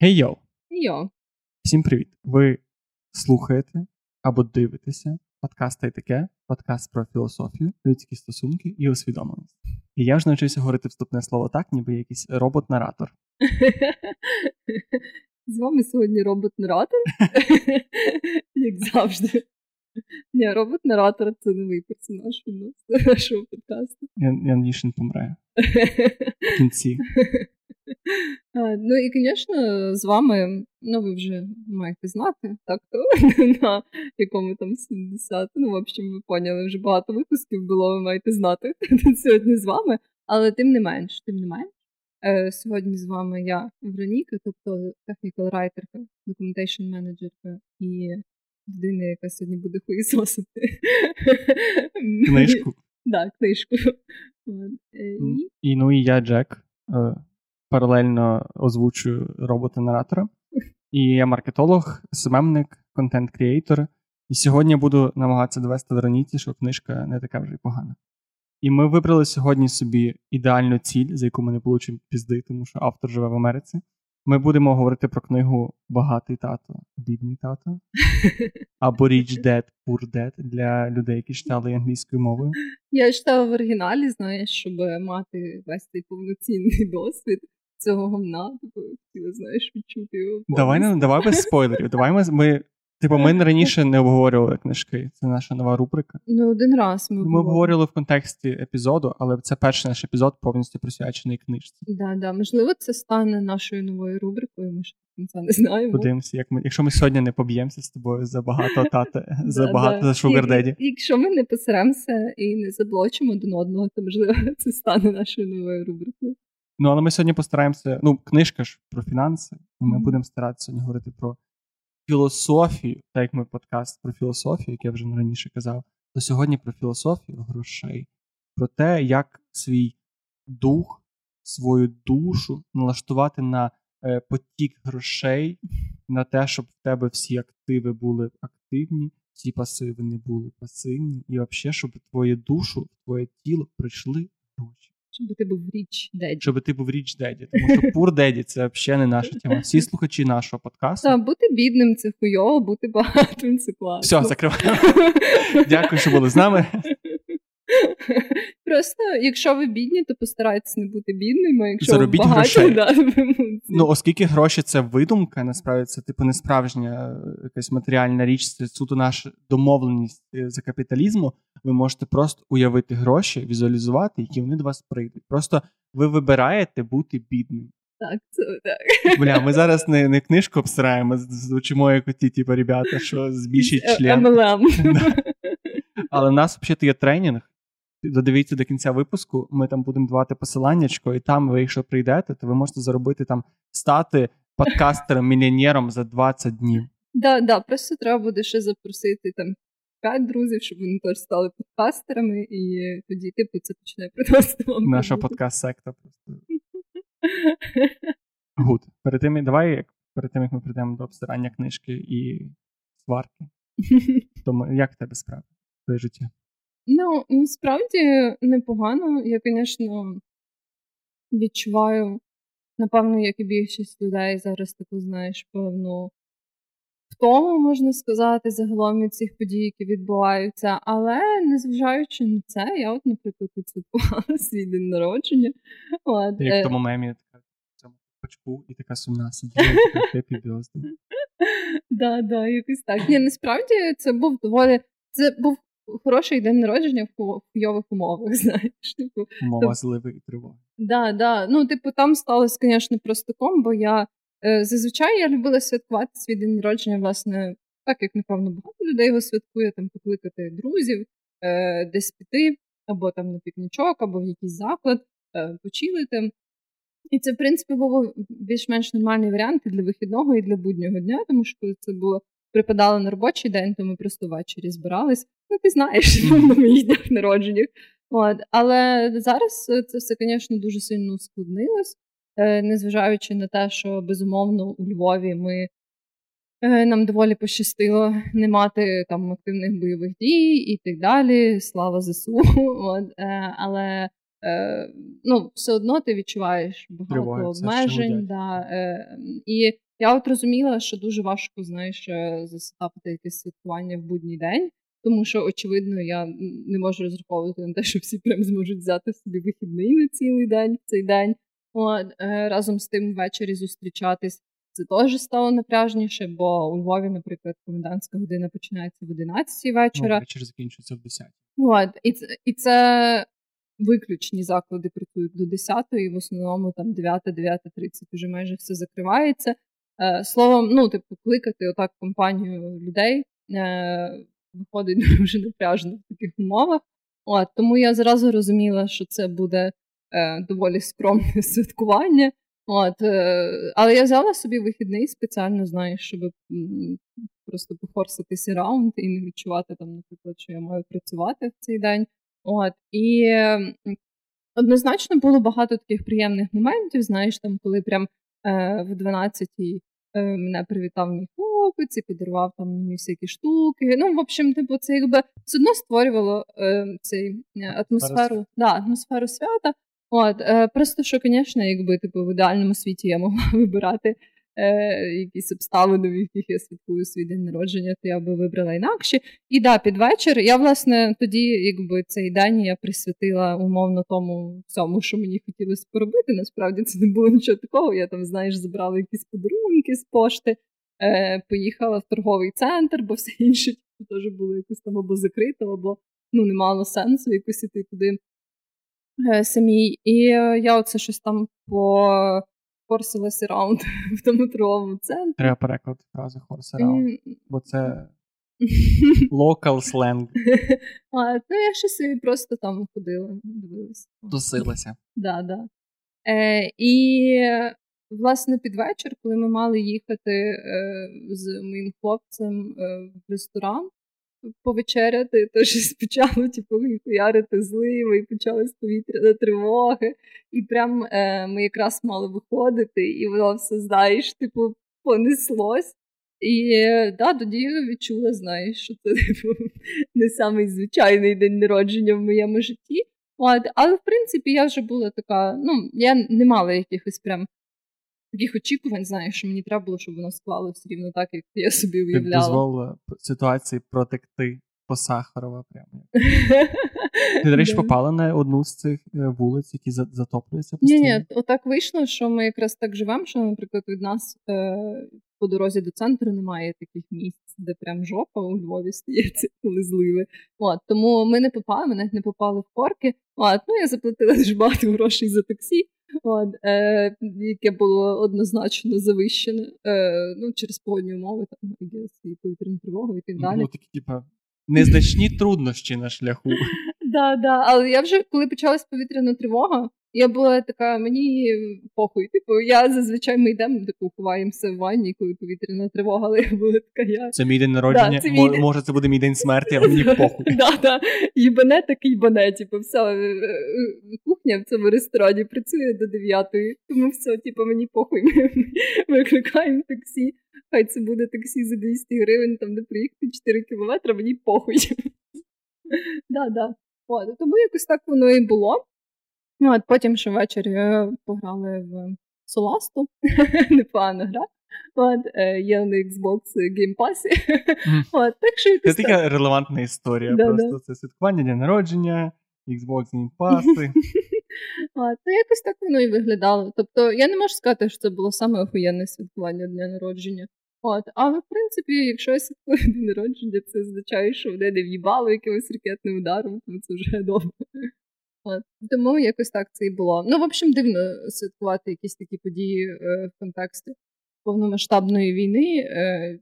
Йоу! Йо. Всім привіт! Ви слухаєте або дивитеся подкаст «Та й таке, подкаст про філософію, людські стосунки і усвідомленість. І я вже навчився говорити вступне слово так, ніби якийсь робот-наратор. З вами сьогодні робот-наратор. Як завжди. Ні, робот-наратор це новий персонаж від нас, нашого подкасту. Я, я надіюсь, він помре в кінці. Ну і, звісно, з вами, ну ви вже маєте знати, так то на якому там 70. Ну, в общем, ви поняли, вже багато випусків було, ви маєте знати сьогодні з вами. Але тим не менш, тим не менш. Е, Сьогодні з вами я, Вероніка, тобто technical writer, documentation manager і людина, яка сьогодні буде хуїсосити. Книжку. Так, книжку. Е, І ну і я, Джек, е, паралельно озвучую робота-наратора. І я маркетолог, СММник, content creator. І сьогодні я буду намагатися довести Вероніці, що книжка не така вже й погана. І ми вибрали сьогодні собі ідеальну ціль, за яку ми не получимо пізди, тому що автор живе в Америці. Ми будемо говорити про книгу Багатий тато, бідний тато або Rich Dad, Poor Dad для людей, які читали англійською мовою. Я читала в оригіналі, знаєш, щоб мати весь цей повноцінний досвід цього говна, типу, хотіла, знаєш, відчути його. Давай повністю. не давай без спойлерів. Давай ми, ми типу, ми раніше не обговорювали книжки. Це наша нова рубрика. Ну, один раз ми Ми обговорювали в контексті епізоду, але це перший наш епізод повністю присвячений книжці. Да, да. Можливо, це стане нашою новою рубрикою, ми до кінця не знаємо. Подивимося, як ми, якщо ми сьогодні не поб'ємося з тобою за багато тата, за багато за Sugar І- Daddy. і- Якщо ми не посеремося і не заблочимо один одного, то можливо це стане нашою новою рубрикою. Ну але ми сьогодні постараємося. Ну, книжка ж про фінанси, і ми будемо старатися сьогодні говорити про філософію, так як ми подкаст про філософію, як я вже раніше казав, то сьогодні про філософію грошей, про те, як свій дух, свою душу налаштувати на е, потік грошей, на те, щоб в тебе всі активи були активні, всі пасиви не були пасивні, і взагалі, щоб твою душу, твоє тіло прийшли гроші. Щоб ти був річ деді. Щоб ти був річ деді, тому що пур деді це взагалі не наша тема. Всі слухачі нашого подкасту. Так, бути бідним це хуйово, бути багатим це класно. Все, закриваємо. Дякую, що були з нами. Просто, якщо ви бідні, то постарайтесь не бути бідними. Якщо Заробіть ви багаті, грошей. Да. Ну, оскільки гроші це видумка, насправді це типу не справжня е, якась матеріальна річ, це суто наша домовленість е, за капіталізму. Ви можете просто уявити гроші, візуалізувати, які вони до вас прийдуть. Просто ви вибираєте бути бідним. так, це так. Бля, ми зараз не, не книжку обсираємо, звучимо як оті, типу, ребята, що збільшить Е, член. MLM. Але в нас взагалі є тренінг. Додивіться до кінця випуску. Ми там будемо давати посиланнячко, і там ви, якщо прийдете, то ви можете заробити там стати подкастером-мільйонером за 20 днів. Да, да, просто треба буде ще запросити там п'ять друзів, щоб вони теж стали подкастерами, і тоді, типу, це почне приносити вам. Наша подкаст-секта просто. Гуд. Перед тим, давай, як- перед тим, як ми прийдемо до обсирання книжки і сварки, то як в тебе справи? Твоє життя? Ну, насправді непогано. Я, звісно, відчуваю, напевно, як і більшість людей зараз таку, знаєш, певну втому, можна сказати, загалом від цих подій, які відбуваються. Але незважаючи на це, я, от, наприклад, відсвяткувала свій день народження. От, Як е, в тому мемі така в цьому пачку і така сумна сиділа, така. Да, да, якось так. Ні, насправді це був доволі. Це був хороший день народження в ху- хуйових умовах, знаєш. Типу, Мова зливи і тривоги. да, да. Ну, типу, там сталося, звісно, просто бо я е, зазвичай я любила святкувати свій день народження, власне, так як, напевно, багато людей його святкує, там покликати друзів, е, десь піти, або там на пікнічок, або в якийсь заклад, е, почилити. І це, в принципі, був більш-менш нормальний варіант і для вихідного, і для буднього дня, тому що коли це було припадало на робочий день, то ми просто ввечері збирались. Ну, ти знаєш, на моїх днях народження. От. Але зараз е, це все, звісно, дуже сильно ускладнилось, е, незважаючи на те, що безумовно у Львові ми. е, Нам доволі пощастило не мати там активних бойових дій і так далі. Слава ЗСУ. От, але ну, все одно ти відчуваєш багато Тривоги, обмежень. Да, і я от розуміла, що дуже важко, знаєш, засетапити якесь святкування в будній день, тому що, очевидно, я не можу розраховувати на те, що всі прям зможуть взяти собі вихідний на цілий день в цей день. От, е, разом з тим ввечері зустрічатись. Це теж стало напряжніше, бо у Львові, наприклад, комендантська година починається в 11 вечора. Ну, вечір закінчується в 10. От, і це, і це виключні заклади працюють до 10 і в основному там 9-9.30 вже майже все закривається. Е, Словом, ну, типу, кликати отак компанію людей е, виходить дуже напряжно в таких умовах. От, Тому я зразу розуміла, що це буде е, доволі скромне святкування. От, е, Але я взяла собі вихідний спеціально, знаєш, щоб просто пофорситися раунд і не відчувати, там, наприклад, що я маю працювати в цей день. От, І однозначно було багато таких приємних моментів, знаєш, там, коли прям е, в 12-й е, мене привітав мій хлопець і подарував там мені всякі штуки. Ну, в общем, типу, це якби все одно створювало е, цей е, атмосферу, да, атмосферу свята. От, е, Просто що, звісно, якби типу, в ідеальному світі я могла вибирати е, якісь обставини, в яких я святкую свій день народження, то я би вибрала інакше. І да, під вечір я, власне, тоді, якби цей день я присвятила умовно тому всьому, що мені хотілося поробити. Насправді це не було нічого такого. Я там, знаєш, забрала якісь подарунки з пошти, е, поїхала в торговий центр, бо все інше теж було якось там або закрито, або ну, не мало сенсу якось іти туди. Е, самій. І е, я оце щось там порсилася раунд в тому торговому центрі. Треба переклад фрази хорс раунд, бо це локал сленг. А, Ну, я щось просто там ходила, дивилася. Досилася. Да, да. Е, І, власне, під вечір, коли ми мали їхати е, з моїм хлопцем е, в ресторан, повечеряти, то щось почало типу, хуярити зливи, і почалась повітряна тривога. І прям е, ми якраз мали виходити, і воно все, знаєш, типу, понеслось. І да, тоді відчула, знаєш, що це типу, не самий звичайний день народження в моєму житті. Але в принципі я вже була така, ну, я не мала якихось прям таких очікувань, знаєш, що мені треба було, щоб воно склалося рівно так, як я собі уявляла. Ти дозволила ситуації протекти по Сахарова прямо. Ти, до речі, попала на одну з цих е, вулиць, які затоплюються постійно? Ні, ні, отак вийшло, що ми якраз так живемо, що, наприклад, від нас е, по дорозі до центру немає таких місць, де прям жопа у Львові стається, коли зливи. От, Тому ми не попали, ми навіть не попали в корки. От, ну, Я заплатила дуже багато грошей за таксі от, е, яке було однозначно завищене е, ну, через погодні умови, там, і повітряну тривогу і так далі. Ну, такі, типа, незначні труднощі на шляху. Да, да. Але я вже коли почалась повітряна тривога, я була така, мені похуй. Типу, я зазвичай ми йдемо, типу, ховаємося в ванні, коли повітряна тривога, але я була така я. Це мій день народження. Да, це мій... Може, це буде мій день смерті, а мені похуй. Да, да. Їбане так їбане, типу, все. Е, е, кухня в цьому ресторані працює до 9 тому все, типу, мені похуй. Ми викликаємо таксі. Хай це буде таксі за 200 гривень, там де приїхати 4 кілометри, мені похуй. Да, да. От, Тому якось так воно і було. Ну, от Потім ще ввечері е, пограли в Соласту, непогана гра. От, е, Є на Xbox Game Pass. От, так що Це така релевантна історія. Да, просто да. це святкування дня народження, Xbox Game Pass. От, то якось так воно і виглядало. Тобто я не можу сказати, що це було саме охуєнне святкування дня народження. От, Але в принципі, якщо я святкую день народження, це означає, що мене не в'їбало якимось ракетним ударом, то це вже добре. От. Тому якось так це і було. Ну, в общем, дивно святкувати якісь такі події е, в контексті повномасштабної війни. Е,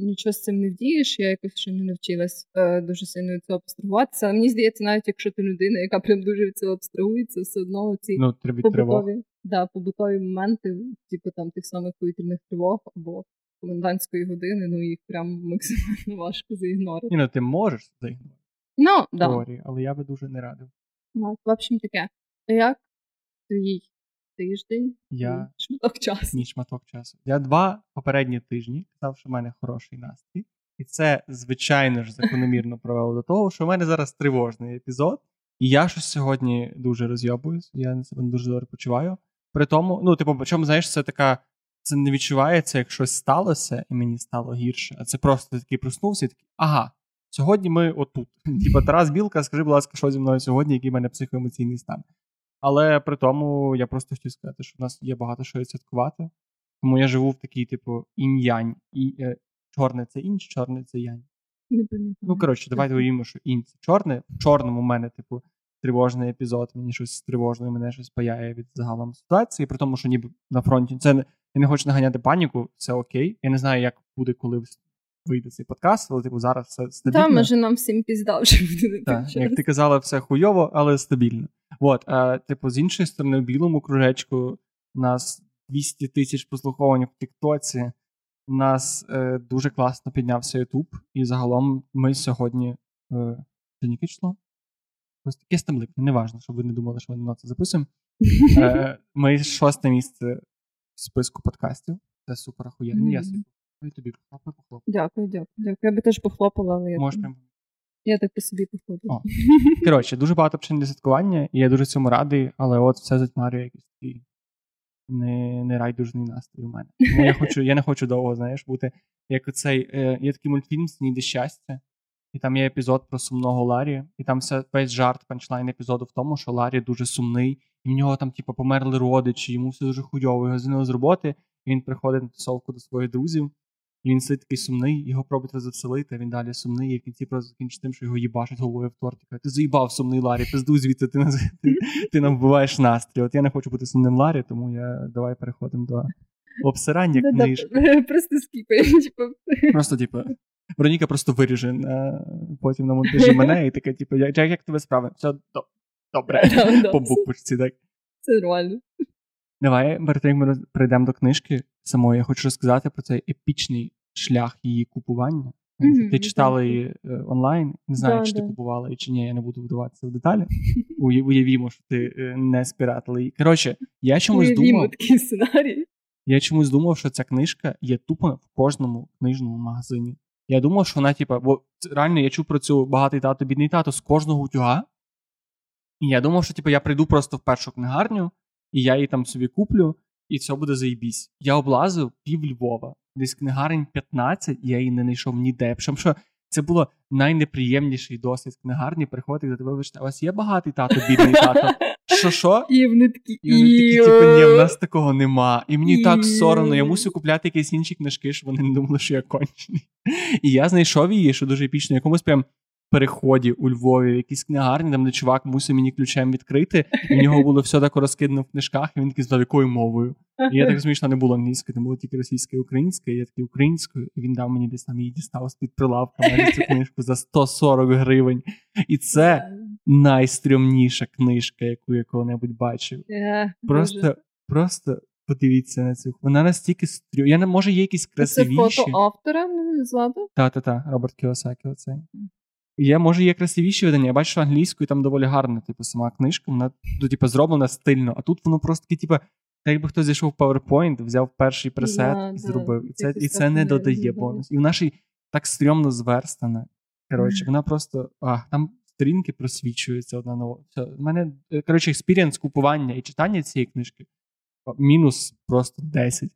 Нічого з цим не вдієш. Я якось ще не навчилась е, дуже сильно від цього абстрагуватися. Але мені здається, навіть якщо ти людина, яка прям дуже від цього абстрагується, все одно ці ну, побутові, да, побутові моменти, типу там тих самих повітряних тривог або комендантської години, ну їх прям максимально важко заігнорити. Ні, ну ти можеш заігнорити. Ну, да. але я би дуже не радив. Ну, в общем, таке. Як твій тиждень я... шматок часу? Мій шматок часу. Я два попередні тижні казав, що в мене хороший настрій. І це, звичайно ж, закономірно провело до того, що в мене зараз тривожний епізод, і я щось сьогодні дуже розйобуюсь, я на себе дуже добре почуваю. При тому, ну, типу, причому, знаєш, це така це не відчувається, як щось сталося, і мені стало гірше. А це просто такий проснувся і такий, ага, сьогодні ми отут. Типа Тарас Білка, скажи, будь ласка, що зі мною сьогодні, який в мене психоемоційний стан. Але при тому я просто хотів сказати, що в нас є багато що святкувати. Тому я живу в такій, типу, інь-янь. І, е, чорне це інь, чорне це янь. Не пам'ятаю. Ну, коротше, давайте уявімо, що інь це чорне. В чорному в мене, типу, тривожний епізод, мені щось тривожне, мене щось паяє від загалом ситуації, при тому, що ніби на фронті. Це не я не хочу наганяти паніку, все окей. Я не знаю, як буде, коли вийде цей подкаст, але типу зараз все стабільно. Та, може, нам всім пізда вже буде. Так, Як ти казала, все хуйово, але стабільно. От, а, типу, з іншої сторони, в білому кружечку у нас 200 тисяч прослуховань в Тіктоці. У нас е, дуже класно піднявся Ютуб, і загалом ми сьогодні. Е, це число? Ось таке стемлик, не важливо, щоб ви не думали, що ми на це записуємо. Е, Ми шосте місце в списку подкастів. Це супер охуєнно. Mm-hmm. Я собі і тобі похлопаю, похлопаю. Дякую, дякую, дякую. Я би теж похлопала, але я. Можеш прям. Я так по собі похлопала. Коротше, дуже багато причин для святкування, і я дуже цьому радий, але от все затьмарює якийсь такий не не райдужний настрій у мене. Тому я хочу, я не хочу довго, знаєш, бути як оцей. Е, Є такий мультфільм Сніди щастя, і там є епізод про сумного Ларі, і там все весь жарт панчлайн епізоду в тому, що Ларі дуже сумний, і в нього там, типу, померли родичі, йому все дуже хуйово, його звільнили з роботи, і він приходить на тусовку до своїх друзів. І він сидить такий сумний, його пробують розвеселити, а він далі сумний, і в кінці просто закінчить тим, що його їбашить головою в торт. Каже, ти заїбав сумний Ларі, пизду звідти, ти, ти, ти нам вбиваєш настрій. От я не хочу бути сумним Ларі, тому я давай переходимо до обсирання книжки. Просто скіпаємо. Типу. Просто, типу, Вероніка просто виріже потім на монтажі мене, і така, типу, як, як тебе справи? Все добре. По буквочці, так. Це нормально. Давай, перед тим, як ми перейдемо до книжки самої, я хочу розказати про цей епічний шлях її купування. Mm-hmm, ти читала її е, онлайн, не знаю, да, чи да. ти купувала її чи ні, я не буду вдаватися в деталі. Уявімо, що ти е, не спіратила її. Коротше, я чомусь думав. такий сценарій. Я чомусь думав, що ця книжка є тупо в кожному книжному магазині. Я думав, що вона, типа, бо реально я чув про цю багатий тато, бідний тато з кожного утюга. І я думав, що типу, я прийду просто в першу книгарню, і я її там собі куплю, і все буде заїбісь. Я облазив пів Львова, десь книгарень 15, і я її не знайшов ніде. Причому що це було найнеприємніший досвід книгарні. Приходити до тебе, вибачте, у вас є багатий тато, бідний тато. Що що? І вони такі, і вони такі, типу, ні, в нас такого нема. І мені так соромно, я мусив купляти якісь інші книжки, щоб вони не думали, що я кончений. І я знайшов її, що дуже епічно, якомусь прям переході у Львові, в якійсь книгарні, там де чувак мусив мені ключем відкрити, і в нього було все так розкидано в книжках, і він такий сказав, якою мовою. І я так розумію, що не було англійською, там було тільки російською і українською, і я такий українською, і він дав мені десь там її дістав з-під прилавка майже цю книжку за 140 гривень. І це найстрімніша книжка, яку я коли-небудь бачив. Просто, просто. Подивіться на цю. Вона настільки стрю. Я не може є якісь красивіші. Це фото автора ззаду? Та-та-та, Роберт Кіосакі оцей. Є, може, є красивіші видання. Я бачу, що англійською там доволі гарна, типу, сама книжка, вона ну, типу, зроблена стильно, а тут воно просто таке, типу, так якби хтось зайшов в PowerPoint, взяв перший пресет yeah, і зробив. І це і це не додає бонус. І в нашій так стрьомно зверстана. Коротше, вона просто. А, там сторінки просвічуються одна на одну. У мене, е, коротше, experience купування і читання цієї книжки мінус просто 10.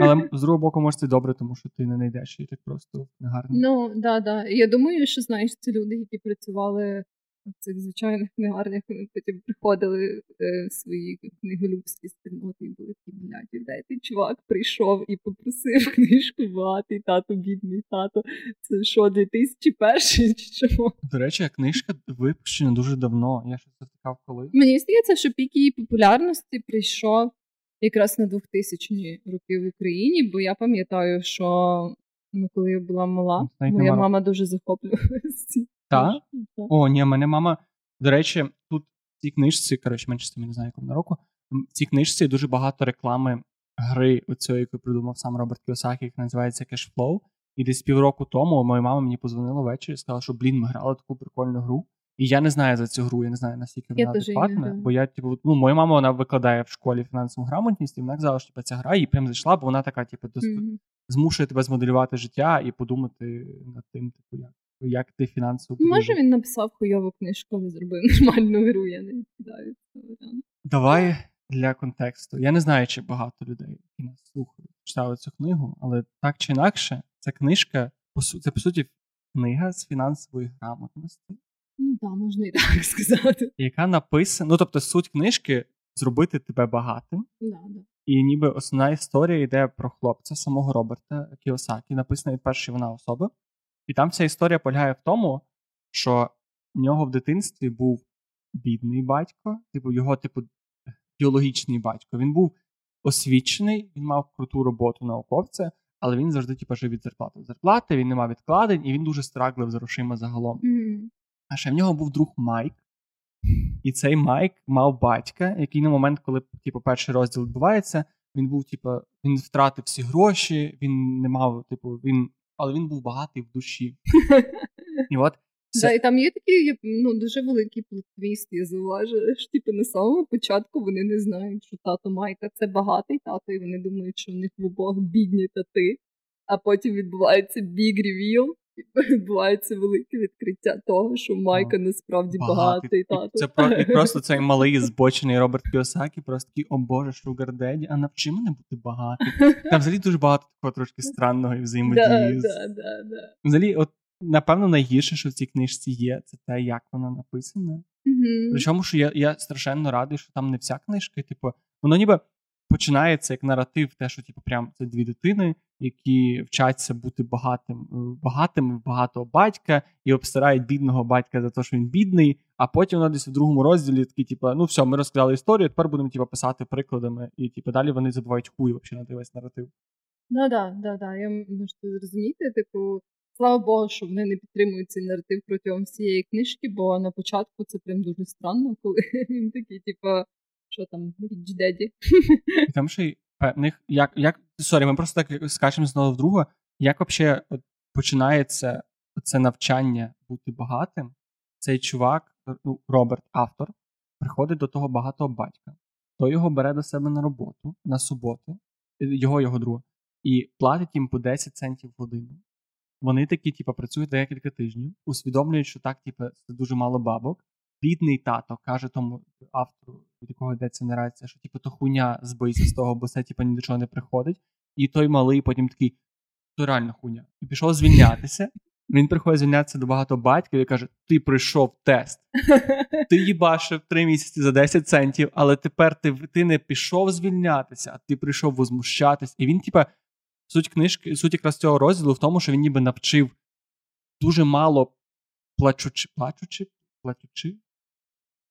Але з другого боку, може, це добре, тому що ти не знайдеш її так просто негарно. Ну, да, да. Я думаю, що знаєш, ці люди, які працювали в цих звичайних книгарнях, вони потім приходили е, в свої книголюбські спільноти і були такі, блядь, дайте чувак прийшов і попросив книжку багатий тато, бідний тато. Це що, 2001 чи що? До речі, книжка випущена дуже давно. Я щось затикав коли. Мені здається, що пік її популярності прийшов якраз на 2000-ні роки в Україні, бо я пам'ятаю, що ну, коли я була мала, Навіть моя мама, мама дуже захоплювалася. Так? О, ні, мене мама. До речі, тут в цій книжці, коротше, менше не знаю, якому на року. В цій книжці дуже багато реклами гри, оцієї, яку придумав сам Роберт Кіосакі, яка називається Cashflow. І десь півроку тому моя мама мені позвонила ввечері і сказала, що блін, ми грали таку прикольну гру. І я не знаю за цю гру, я не знаю, наскільки вона адекватна. Бо я, типу, ну, моя мама вона викладає в школі фінансову грамотність, і вона казала, що типу, ця гра їй прям зайшла, бо вона така, типу, дос... mm-hmm. змушує тебе змоделювати життя і подумати над тим, типу, як як ти фінансово. Може, він написав хуйову книжку, але зробив нормальну гру, я не відкидаю Давай для контексту. Я не знаю, чи багато людей, які нас слухають, читали цю книгу, але так чи інакше, ця книжка, це по суті книга з фінансової грамотності. Ну так, можна і так сказати. Яка написана, ну тобто, суть книжки зробити тебе багатим. Да, да. І ніби основна історія йде про хлопця, самого Роберта Кіосакі, написана від першої вона особи. І там вся історія полягає в тому, що в нього в дитинстві був бідний батько, типу його, типу, біологічний батько. Він був освічений, він мав круту роботу науковця, але він завжди типу, жив від зарплати. Зарплати, він не мав відкладень, і він дуже страглив за грошима загалом. Mm. А ще в нього був друг Майк. І цей Майк мав батька, який на момент, коли типу, перший розділ відбувається, він був, типу, він втратив всі гроші, він не мав, типу, він, але він був багатий в душі. І от це... Да, і там є такий ну, дуже великий плотвіст, я зауважую, що типу, на самому початку вони не знають, що тато Майка це багатий тато, і вони думають, що в них в обох бідні тати, а потім відбувається big reveal, відбувається велике відкриття того, що Майка насправді багатий тато. Це про і просто цей малий збочений Роберт Кіосакі, просто такий, о Боже, Шугар Деді, а навчи мене бути багатим. Там взагалі дуже багато такого трошки странного і взаємодії. Да, да, да, Взагалі, от напевно, найгірше, що в цій книжці є, це те, як вона написана. Mm-hmm. Причому, що я я страшенно радий, що там не вся книжка, типу, воно ніби починається як наратив, те, що типу, прям це дві дитини, які вчаться бути багатим, е, багатим, багатого батька і обстирають бідного батька за те, що він бідний. А потім вона десь в другому розділі такі, типу, ну все, ми розказали історію, тепер будемо типу, писати прикладами, і типу, далі вони забувають хуй взагалі на весь наратив. Ну да, да, да. Я можу зрозуміти, типу, слава Богу, що вони не підтримують цей наратив протягом всієї книжки, бо на початку це прям дуже странно, коли він такий, типу, що там, rich daddy. І там певних, як, як, sorry, ми просто так скачемо знову в друге, як взагалі починається це навчання бути багатим, цей чувак, ну, Роберт, автор, приходить до того багатого батька, той його бере до себе на роботу на суботи, його його друга, і платить їм по 10 центів в годину. Вони такі, типу, працюють декілька тижнів, усвідомлюють, що так, типу, це дуже мало бабок. Бідний тато каже тому автору, від якого йдеться нарація, що типу, то хуйня збийся з того, бо це типу, ні до чого не приходить. І той малий потім такий, то реально хуйня. І пішов звільнятися. Він приходить звільнятися до багато батьків і каже: Ти пройшов тест, ти їбашив три місяці за 10 центів, але тепер ти ти не пішов звільнятися, а ти прийшов возмущатись. І він, типа, Суть книжки, суть якраз цього розділу в тому, що він ніби навчив дуже мало плачучи, плачучи, платючи,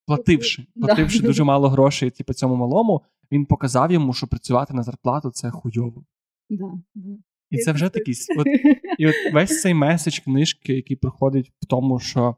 плативши, плативши дуже мало грошей, типу, цьому малому, він показав йому, що працювати на зарплату це хуйово. Да, да. І це вже такий. От, І от весь цей меседж книжки, який проходить в тому, що,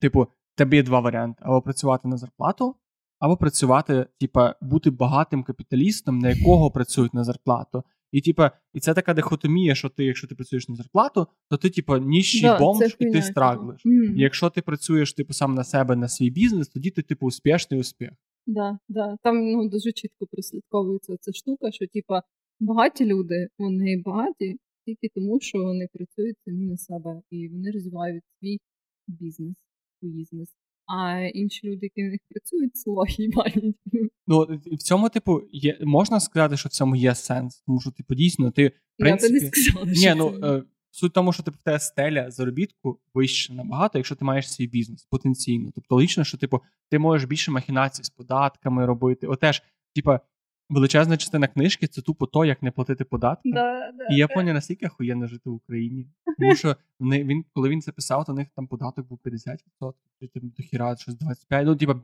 типу, тебе є два варіанти: або працювати на зарплату, або працювати, типа, бути багатим капіталістом, на якого працюють на зарплату. І типа, і це така дихотомія, що ти, якщо ти працюєш на зарплату, то ти, типа, ніщий да, бомж, і ти страглиш. Mm. І якщо ти працюєш типу сам на себе, на свій бізнес, тоді ти, типу, успішний успіх. Да, да. Там ну, дуже чітко прослідковується ця штука, що типа багаті люди, вони багаті тільки тому, що вони працюють самі на себе і вони розвивають свій бізнес, бізнес а інші люди, які не них працюють, слохи мають. Ну в цьому, типу, є можна сказати, що в цьому є сенс, тому що типу дійсно ти в принципі... Я би не сказала, Ні, що ну це... суть в тому, що типу, в тебе стеля заробітку вища набагато, якщо ти маєш свій бізнес потенційно. Тобто логічно, що типу ти можеш більше махінацій з податками робити. Отеж, типу, величезна частина книжки це тупо то, як не платити податки. Да, да, і я поняв, наскільки охуєнно жити в Україні. Тому що він, коли він це писав, то у них там податок був 50%, чи там до хіра щось 25%. Ну, типа,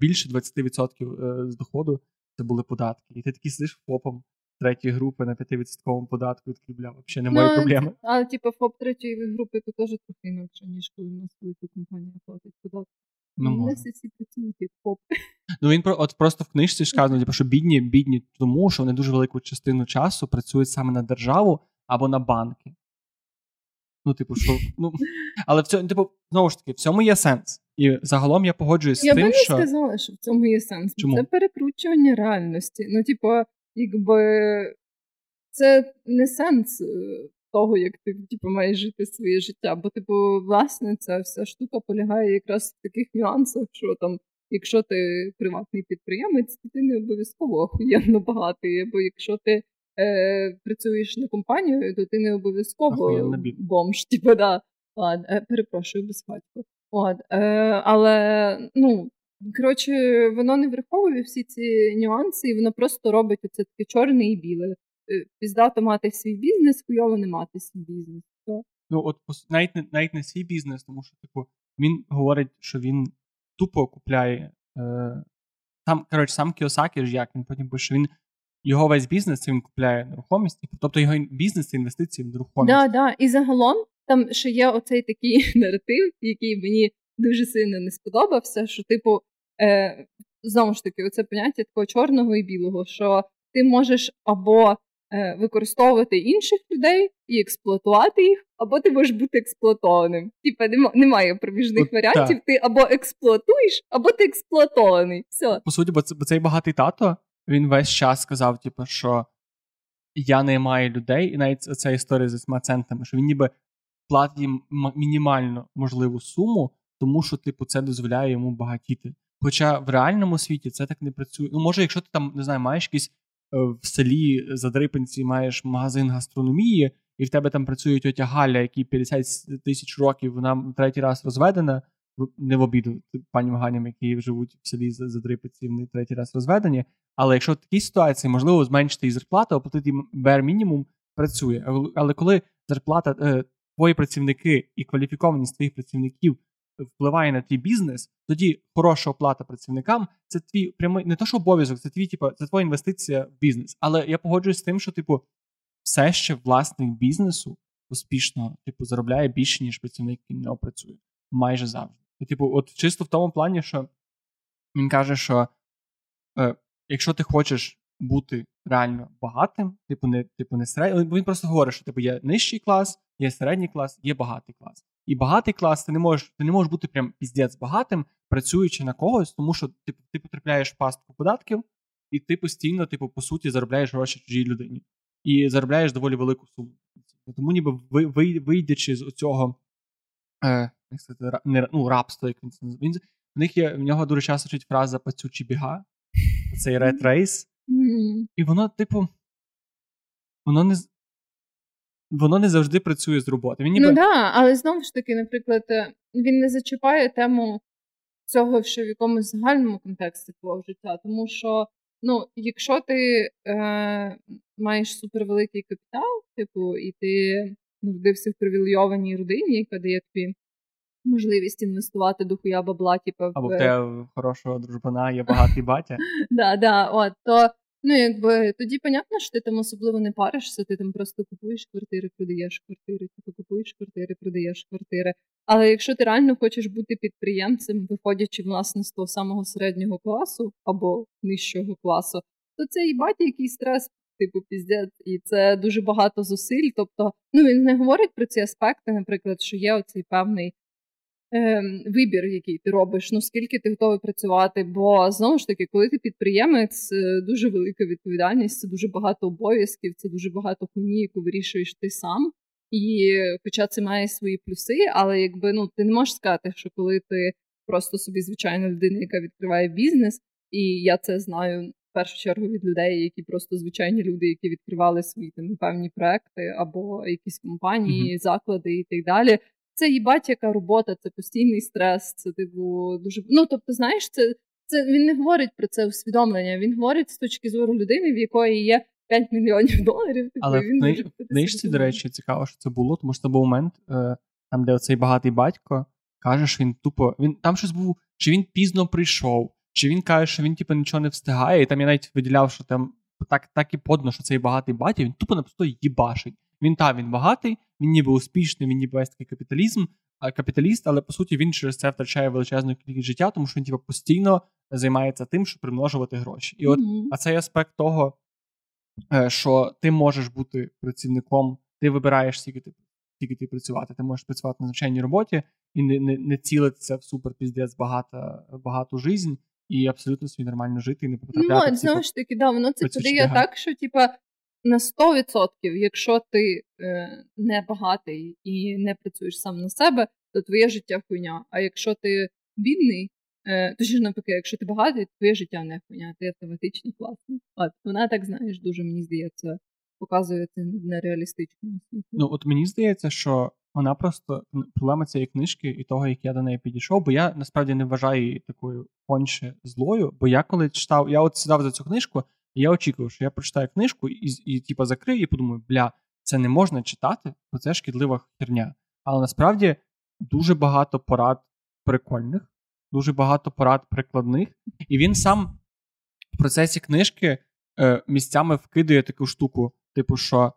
більше 20% е, з доходу це були податки. І ти такий сидиш ФОПом третьої групи на 5% податку, і такий, бля, взагалі немає ну, проблеми. Але, типу, ФОП третьої групи то теж трохи інакше, ніж коли в нас велика компанія платить податки. Ну, всі працюють як ФОП. Ну він про от просто в книжці сказано, типу, що бідні, бідні, тому що вони дуже велику частину часу працюють саме на державу або на банки. Ну, типу, що ну але в цьому, типу, знову ж таки, в цьому є сенс. І загалом я погоджуюсь я з тим, що... Я би не сказала, що в цьому є сенс. Чому? Це перекручування реальності. Ну, типу, якби це не сенс е, того, як ти типу, маєш жити своє життя. Бо, типу, власне, ця вся штука полягає якраз в таких нюансах, що там якщо ти приватний підприємець, то ти не обов'язково охуєнно багатий. Або якщо ти е, працюєш на компанію, то ти не обов'язково бомж, типу, да. Ладно, е, перепрошую безхатько. От, е, але ну, коротше, воно не враховує всі ці нюанси, і воно просто робить оце таке чорне і біле. Е, піздато мати свій бізнес, хуйово не мати свій бізнес. То... Ну, от навіть навіть не свій бізнес, тому що типу, він говорить, що він тупо купляє. Е, Сам коротше, сам Кіосакі ж як він потім пише, що він його весь бізнес він купляє нерухомість, тобто його бізнес це інвестиції в нерухомість. Да, да. І загалом там ще є оцей такий наратив, який мені дуже сильно не сподобався. Що, типу, е, знову ж таки, оце поняття такого чорного і білого, що ти можеш або використовувати інших людей і експлуатувати їх, або ти можеш бути експлуатованим. Типа немає проміжних От, варіантів. Так. Ти або експлуатуєш, або ти експлуатований. Все. По суті, бо цей багатий тато він весь час сказав, типу, що я не маю людей, і навіть ця історія з цими центами, що він ніби платить їм мінімально можливу суму, тому що, типу, це дозволяє йому багатіти. Хоча в реальному світі це так не працює. Ну, може, якщо ти там не знаю, маєш якийсь е, в селі Задрипинці, маєш магазин гастрономії, і в тебе там працює тьотя Галя, якій 50 тисяч років, вона третій раз розведена. Не в обіду пані Ганям, які живуть в селі Задрипиці, вони третій раз розведені. Але якщо в такій ситуації можливо зменшити її зарплату, оплатити bare мінімум працює. Але коли зарплата е, твої працівники і кваліфікованість твоїх працівників впливає на твій бізнес, тоді хороша оплата працівникам це твій прямий не то, що обов'язок, це твій, типу, це твоя інвестиція в бізнес. Але я погоджуюсь з тим, що типу все ще власник бізнесу успішно типу заробляє більше, ніж працівник, який не працює. Майже завжди. І, типу, от чисто в тому плані, що він каже, що е, якщо ти хочеш бути реально багатим, типу не типу не середній, він просто говорить, що типу є нижчий клас, є середній клас, є багатий клас. І багатий клас ти не можеш ти не можеш бути прям піздець багатим, працюючи на когось, тому що типу, ти потрапляєш в пастку податків, і ти постійно, типу, по суті, заробляєш гроші чужій людині. І заробляєш доволі велику суму. Тому ніби вийдячи з цього е, ну, рабства, як він це називає. В них є в нього дуже часто чуть фраза пацючі біга, цей Red Race. І воно, типу, воно не воно не завжди працює з роботи. Він ніби... Ну так, да, але знову ж таки, наприклад, е, він не зачіпає тему цього ще в якомусь загальному контексті твого життя. Тому що, ну, якщо ти е, маєш супервеликий капітал, типу, і ти народився в привілейованій родині, яка дає тобі можливість інвестувати до хуя бабла, типу, в... або в тебе хорошого дружбана, є багатий батя. Да, да, от, то Ну, якби тоді понятно, що ти там особливо не паришся, ти там просто купуєш квартири, продаєш квартири, типу купуєш квартири, продаєш квартири. Але якщо ти реально хочеш бути підприємцем, виходячи власне з того самого середнього класу або нижчого класу, то це і батя який стрес, типу, піздець, і це дуже багато зусиль. Тобто, ну він не говорить про ці аспекти, наприклад, що є оцей певний е, вибір, який ти робиш, ну скільки ти готовий працювати. Бо знову ж таки, коли ти підприємець, дуже велика відповідальність, це дуже багато обов'язків, це дуже багато хуйні, яку вирішуєш ти сам. І хоча це має свої плюси, але якби ну ти не можеш сказати, що коли ти просто собі звичайна людина, яка відкриває бізнес, і я це знаю. В першу чергу від людей, які просто звичайні люди, які відкривали свої там певні проекти або якісь компанії, uh-huh. заклади і так далі це їбать, яка робота, це постійний стрес, це типу дуже. Ну тобто, знаєш, це це він не говорить про це усвідомлення. Він говорить з точки зору людини, в якої є 5 мільйонів доларів. Типу, Але він в книжці, до речі, цікаво, що це було, тому що це був момент, е, там, де оцей багатий батько каже, що він тупо. Він там щось був, чи він пізно прийшов, чи він каже, що він типу, нічого не встигає. І там я навіть виділяв, що там так так і подно, що цей багатий батя, він тупо просто їбашить. Він та він багатий, він ніби успішний, він ніби весь такий капіталізм, капіталіст, але по суті він через це втрачає величезну кількість життя, тому що він типу, постійно займається тим, щоб примножувати гроші. І от mm-hmm. а цей аспект того, е, що ти можеш бути працівником, ти вибираєш скільки ти скільки ти працювати. Ти можеш працювати на звичайній роботі і не не, не цілитися в супер піздець багато, багату жизнь. І абсолютно собі нормально жити і не потрапляти. Ну, знову ж таки, да, воно це подає так, що типа на 100%, якщо ти е, не багатий і не працюєш сам на себе, то твоє життя хуйня. А якщо ти бідний, е, то ж навпаки, якщо ти багатий, то твоє життя не хуйня, ти автоматично класний. От вона так знаєш, дуже мені здається показує це нереалістичному світі. Ну от мені здається, що вона просто проблема цієї книжки і того, як я до неї підійшов, бо я насправді не вважаю її такою конче злою. Бо я коли читав, я от сідав за цю книжку, я очікував, що я прочитаю книжку і, і, і типу, закрию, і подумаю, бля, це не можна читати, бо це шкідлива херня. Але насправді дуже багато порад прикольних, дуже багато порад прикладних, і він сам в процесі книжки е, місцями вкидує таку штуку, типу, що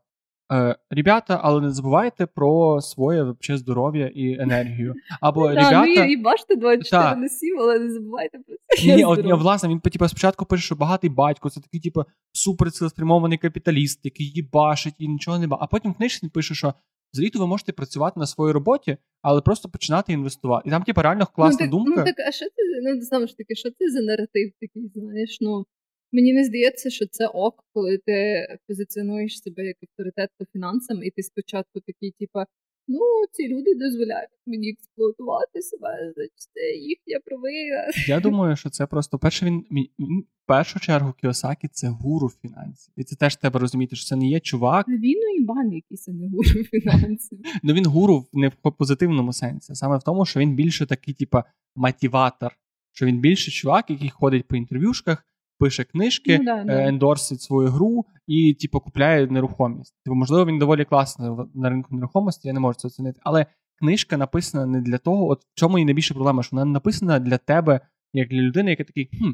Ребята, але не забувайте про своє вообще здоров'я і енергію. Або да, ребята... Ну і бачите 24 на 7, але не забувайте про це. Ні, от, власне, він типу, спочатку пише, що багатий батько, це такий, типу, супер цілеспрямований капіталіст, який їбашить і нічого не ба. А потім в книжці пише, що взагалі ви можете працювати на своїй роботі, але просто починати інвестувати. І там, типу, реально класна ну, так, думка. Ну так, а що це ну, знову ж таки, що це за наратив такий, знаєш? Ну Мені не здається, що це ок, коли ти позиціонуєш себе як авторитет по фінансам, і ти спочатку такий, типа, ну, ці люди дозволяють мені експлуатувати себе, значить, це їхня провина. Я думаю, що це просто перше він, він в першу чергу Кіосакі це гуру фінансів. І це теж треба розуміти, що це не є чувак. Він і бан якийсь, а не гуру фінансів. Ну він гуру не в позитивному сенсі, саме в тому, що він більше такий, типа, мотиватор, що він більше чувак, який ходить по інтерв'юшках пише книжки, ну, да, да. ендорсить свою гру і типу, купляє нерухомість. Типу, можливо, він доволі класний на ринку нерухомості, я не можу це оцінити. Але книжка написана не для того, от в чому і найбільша проблема, що вона написана для тебе, як для людини, яка такий, хм,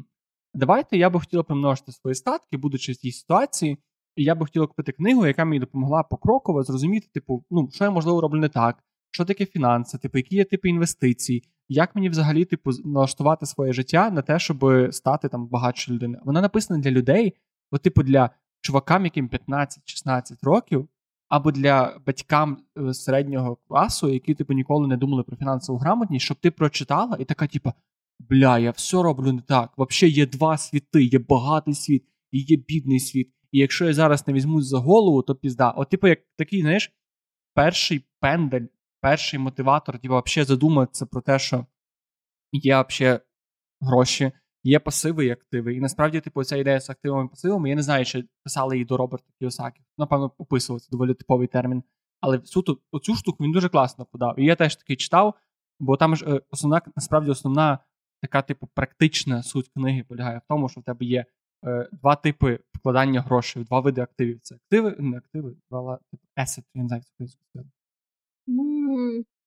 давайте я би хотіла примножити свої статки, будучи в цій ситуації. І я би хотіла купити книгу, яка мені допомогла покроково зрозуміти, типу, ну, що я можливо роблю не так, що таке фінанси, типу, які є типи інвестицій, як мені взагалі типу налаштувати своє життя на те, щоб стати там багатшою людиною. Вона написана для людей, от, типу, для чувакам, яким 15-16 років, або для батькам е, середнього класу, які типу ніколи не думали про фінансову грамотність, щоб ти прочитала і така, типу, бля, я все роблю не так. Взагалі є два світи: є багатий світ і є бідний світ. І якщо я зараз не візьмусь за голову, то пізда. От, типу, як такий, знаєш, перший пендель перший мотиватор, типу, взагалі задуматися про те, що є взагалі гроші, є пасиви і активи. І насправді, типу, ця ідея з активами і пасивами, я не знаю, чи писали її до Роберта Кіосакі. Напевно, описував, це доволі типовий термін. Але суто оцю штуку він дуже класно подав. І я теж таки читав, бо там ж е, основна, насправді, основна така, типу, практична суть книги полягає в тому, що в тебе є е, два типи вкладання грошей, два види активів. Це активи, не активи, два типу, asset, я не знаю, як це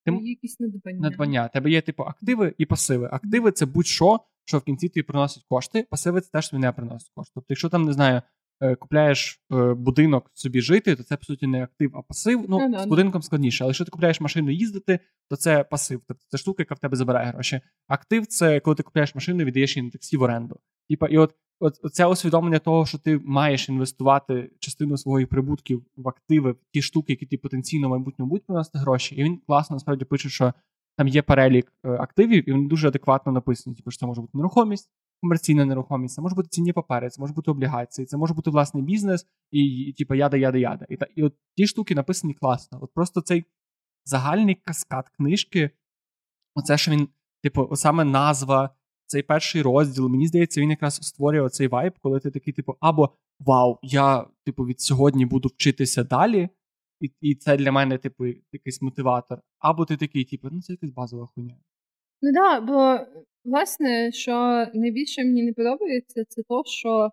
Ти... якісь надбання. Надбання. Тебе є, типу, активи і пасиви. Активи це будь-що, що в кінці тобі приносить кошти. Пасиви це теж тобі не приносить кошти. Тобто, якщо там, не знаю, е, купляєш е, будинок собі жити, то це, по суті, не актив, а пасив. Ну, ну з будинком складніше. Але якщо ти купляєш машину їздити, то це пасив. Тобто це штука, яка в тебе забирає гроші. Актив це коли ти купляєш машину, віддаєш її на таксі в оренду. Типа, і от от це усвідомлення того, що ти маєш інвестувати частину своїх прибутків в активи, в ті штуки, які ти потенційно в майбутньому будуть приносити гроші. І він класно насправді пише, що там є перелік е, активів, і вони дуже адекватно написані. Типу, що це може бути нерухомість, комерційна нерухомість, це може бути цінні папери, це може бути облігації, це може бути власний бізнес, і, і типу, яда, яда, яда. І, і от ті штуки написані класно. От просто цей загальний каскад книжки, оце, що він, типу, саме назва цей перший розділ, мені здається, він якраз створює цей вайб, коли ти такий, типу, або вау, я, типу, від сьогодні буду вчитися далі, і і це для мене, типу, якийсь мотиватор. Або ти такий, типу, ну це якась базова хуйня. Ну да, бо власне, що найбільше мені не подобається, це то, що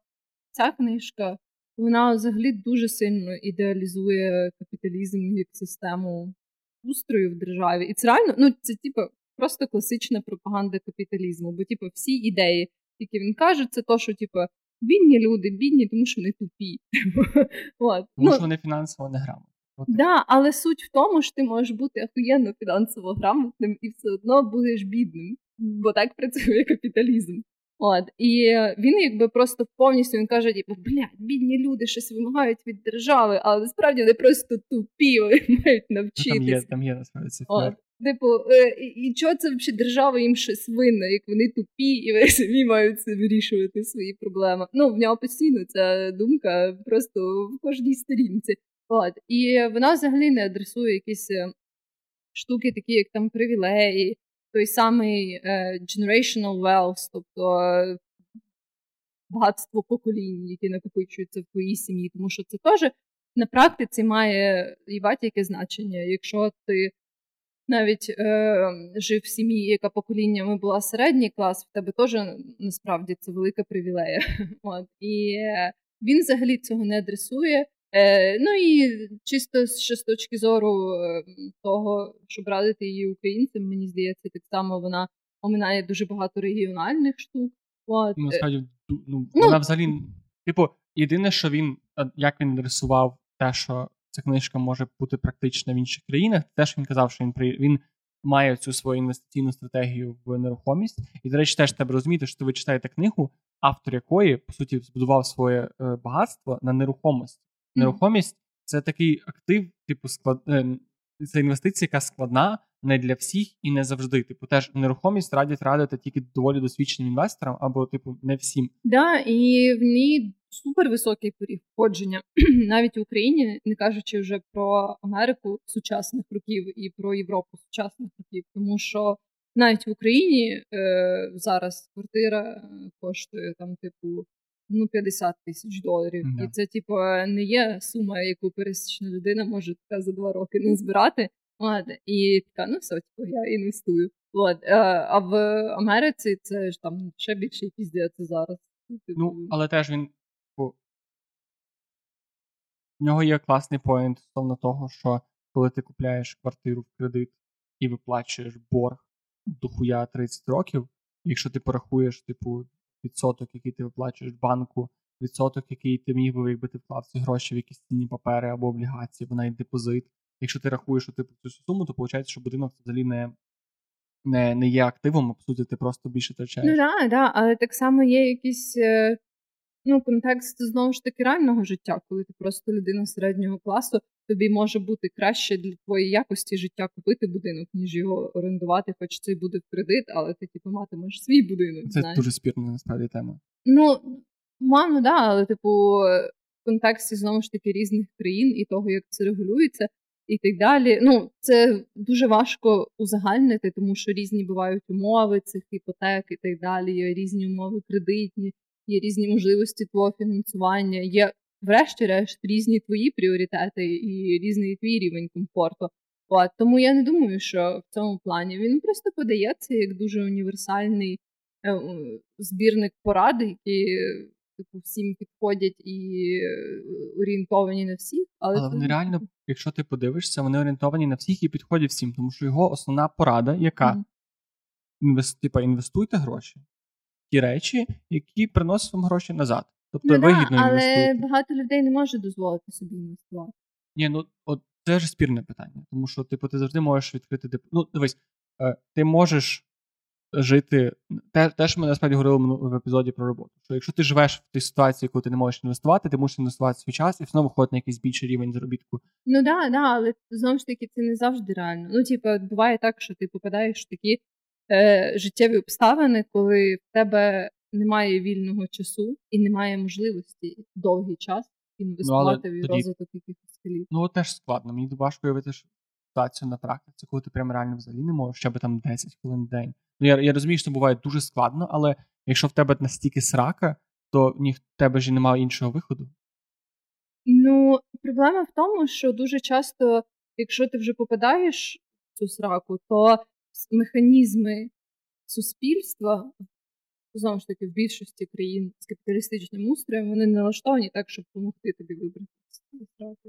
ця книжка вона взагалі дуже сильно ідеалізує капіталізм як систему устрою в державі. І це реально, ну це типу, просто класична пропаганда капіталізму. Бо, типу, всі ідеї, які він каже, це то, що, типу, бідні люди, бідні, тому що вони тупі. Тому ну, що вони фінансово не грамотні. Так, да, але суть в тому, що ти можеш бути ахуєнно фінансово грамотним і все одно будеш бідним, бо так працює капіталізм. От і він якби просто повністю він каже: типу, блядь, бідні люди щось вимагають від держави, але насправді вони просто тупі, вони мають навчитися. Там є, там є насправді це Типу, е, і чого це взагалі держава їм щось винна, як вони тупі, і вони самі мають це вирішувати свої проблеми. Ну, в нього постійно ця думка просто в кожній сторінці. От. І вона взагалі не адресує якісь е, штуки, такі, як там привілеї, той самий е, generational wealth, тобто е, багатство поколінь, які накопичуються в твоїй сім'ї, тому що це теж на практиці має їбать яке значення. Якщо ти навіть е, жив в сім'ї, яка поколіннями була середній клас, в тебе теж насправді це велика привілея. От. І він взагалі цього не адресує. Е, Ну і чисто ще з точки зору е, того, щоб радити її українцям, мені здається, так само вона оминає дуже багато регіональних штук. От. Ну, насправді, ну, ну, вона взагалі, типу, єдине, що він, як він рисував те, що ця книжка може бути практична в інших країнах, те, що він казав, що він при він має цю свою інвестиційну стратегію в нерухомість. І, до речі, теж треба розуміти, що ви читаєте книгу, автор якої, по суті, збудував своє е, багатство на нерухомості. Нерухомість це такий актив, типу, склад. Е, це інвестиція, яка складна не для всіх і не завжди. Типу, теж нерухомість радять радити тільки доволі досвідченим інвесторам, або, типу, не всім. Да, і в ній супер високий поріг входження навіть в Україні, не кажучи вже про Америку сучасних років і про Європу сучасних років, тому що навіть в Україні е, зараз квартира коштує там, типу, ну 50 тисяч доларів. Yeah. І це, типу, не є сума, яку пересічна людина може така за два роки не збирати. От, І така, ну все, типу, я інвестую. От, е, а в Америці це ж там ще більше піздець зараз. Типу. Ну, але теж він. Бо... В нього є класний поінт стосовно того, що коли ти купляєш квартиру в кредит і виплачуєш борг до хуя 30 років, якщо ти порахуєш, типу, відсоток, який ти виплачуєш банку, відсоток, який ти міг би, якби ти вклав ці гроші в якісь цінні папери або облігації, або навіть депозит. Якщо ти рахуєш що ти цю суму, то виходить, що будинок взагалі не не, не є активом, а по суті, ти просто більше втрачаєш. Ну так, да, але так само є якийсь е, ну, контекст знову ж таки реального життя, коли ти просто людина середнього класу, тобі може бути краще для твоєї якості життя купити будинок, ніж його орендувати, хоч це буде в кредит, але ти типу матимеш свій будинок. Це знаєш. дуже спірна насправді тема. Ну, мано, да, але типу, в контексті знову ж таки різних країн і того, як це регулюється. І так далі. Ну, це дуже важко узагальнити, тому що різні бувають умови цих іпотек і так далі. Є різні умови кредитні, є різні можливості твого фінансування, є, врешті-решт, різні твої пріоритети і різний твій рівень комфорту. От, Тому я не думаю, що в цьому плані він просто подається як дуже універсальний е, збірник порад, які типу всім підходять і е, орієнтовані на всіх. Але, але вони реально, якщо ти подивишся, вони орієнтовані на всіх і підходять всім, тому що його основна порада, яка mm-hmm. Інвест, типа, інвестуйте гроші, ті речі, які приносять вам гроші назад. Тобто ну, вигідно да, але багато людей не може дозволити собі інвестувати. Ні, ну от це ж спірне питання, тому що типу, ти завжди можеш відкрити деп... Ну, дивись, е, ти можеш жити. Те, те, що ми насправді говорили в епізоді про роботу. Що якщо ти живеш в тій ситуації, коли ти не можеш інвестувати, ти мусиш інвестувати свій час і знову виходить на якийсь більший рівень заробітку. Ну да, да, але знову ж таки це не завжди реально. Ну, типу, буває так, що ти попадаєш в такі е, життєві обставини, коли в тебе немає вільного часу і немає можливості довгий час інвестувати ну, в розвиток якихось скілів. Ну, от теж складно. Мені важко уявити ситуацію на практиці, коли ти прям реально взагалі не можеш, ще би там 10 хвилин в день. Ну, я я розумію, що це буває дуже складно, але якщо в тебе настільки срака, то ні в тебе ж немає іншого виходу. Ну, проблема в тому, що дуже часто, якщо ти вже попадаєш в цю сраку, то механізми суспільства, знову ж таки, в більшості країн з капіталістичним устроєм, вони налаштовані так, щоб допомогти тобі вибрати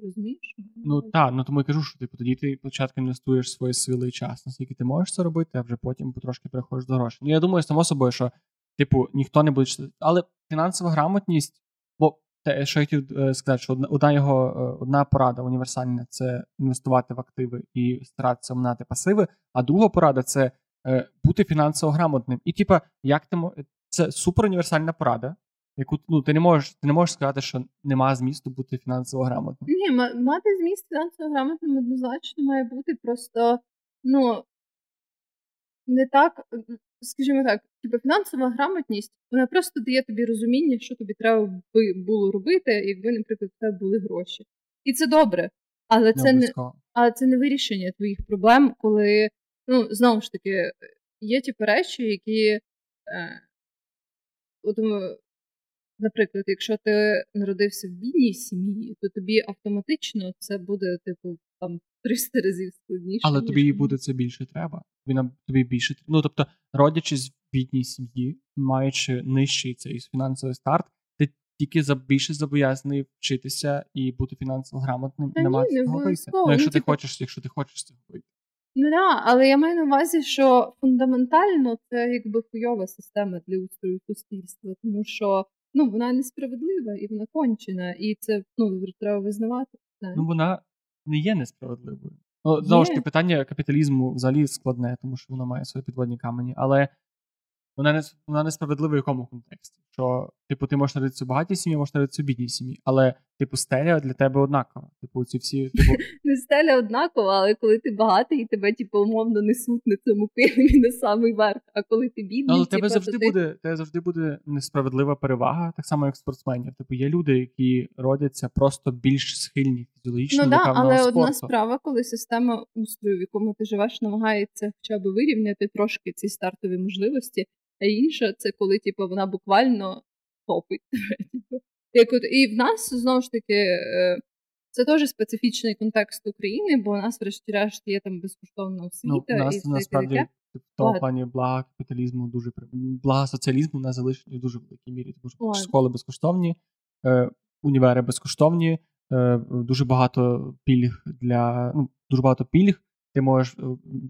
розумієш? Ну так, ну тому я кажу, що типу тоді ти спочатку інвестуєш свої сили і час, наскільки ти можеш це робити, а вже потім потрошки переходиш до грошей. Ну я думаю, само собою, що типу ніхто не буде Але фінансова грамотність, бо те, що я хотів е, сказати, що одна, одна його е, одна порада універсальна це інвестувати в активи і старатися оминати пасиви, а друга порада це бути фінансово грамотним. І, типа, як ти це супер універсальна порада яку ну ти не можеш ти не можеш сказати, що немає змісту бути фінансово грамотним. Ні, мати зміст фінансово грамотним однозначно має бути просто ну не так, скажімо так, типу фінансова грамотність вона просто дає тобі розуміння, що тобі треба би було робити, якби, наприклад, в тебе були гроші. І це добре. Але це не але це не вирішення твоїх проблем, коли ну знову ж таки є ті речі, які. Е, от наприклад, якщо ти народився в бідній сім'ї, то тобі автоматично це буде, типу, там 300 разів складніше. Але тобі мені. буде це більше треба. Тобі нам тобі більше Ну тобто, родячись в бідній сім'ї, маючи нижчий цей фінансовий старт, ти тільки за більше зобов'язаний вчитися і бути фінансово грамотним Та і не з цього вийти. Ну, якщо Ну, ти типу- хочеш, якщо ти хочеш цього вийти. Ну да, але я маю на увазі, що фундаментально це якби хуйова система для устрою суспільства, тому що ну вона несправедлива і вона кончена, і це ну треба визнавати. знаю. Ну вона не є несправедливою. Ну, знову ж таки, питання капіталізму взагалі складне, тому що воно має свої підводні камені, але вона не вона несправедлива в якому контексті. Що, типу, ти можеш народитися в багатій сім'ї, можеш народитися в бідній сім'ї, але типу стеля для тебе однакова. Типу, ці всі, типу, Не стеля однакова, але коли ти багатий, і тебе типу, умовно несуть на цьому килимі на самий верх. А коли ти бідний, Ну, але типу, тебе завжди ти... буде, тебе завжди буде несправедлива перевага, так само як спортсменів. Типу, є люди, які родяться просто більш схильні фізіологічно Ну да, але спорту. одна справа, коли система устрою, в якому ти живеш, намагається хоча б вирівняти трошки ці стартові можливості, а інша це коли типу, вона буквально топить. Типу. Як от, і в нас знову ж таки е, це теж специфічний контекст України, бо у нас, врешті-решт, є там безкоштовна освіта. Ну, у нас все насправді таке. в тому плані блага капіталізму дуже блага соціалізму на залишені в дуже великій мірі. Тому що Ладно. школи безкоштовні, е, універи безкоштовні, е, дуже багато пільг для ну дуже багато пільг. Ти можеш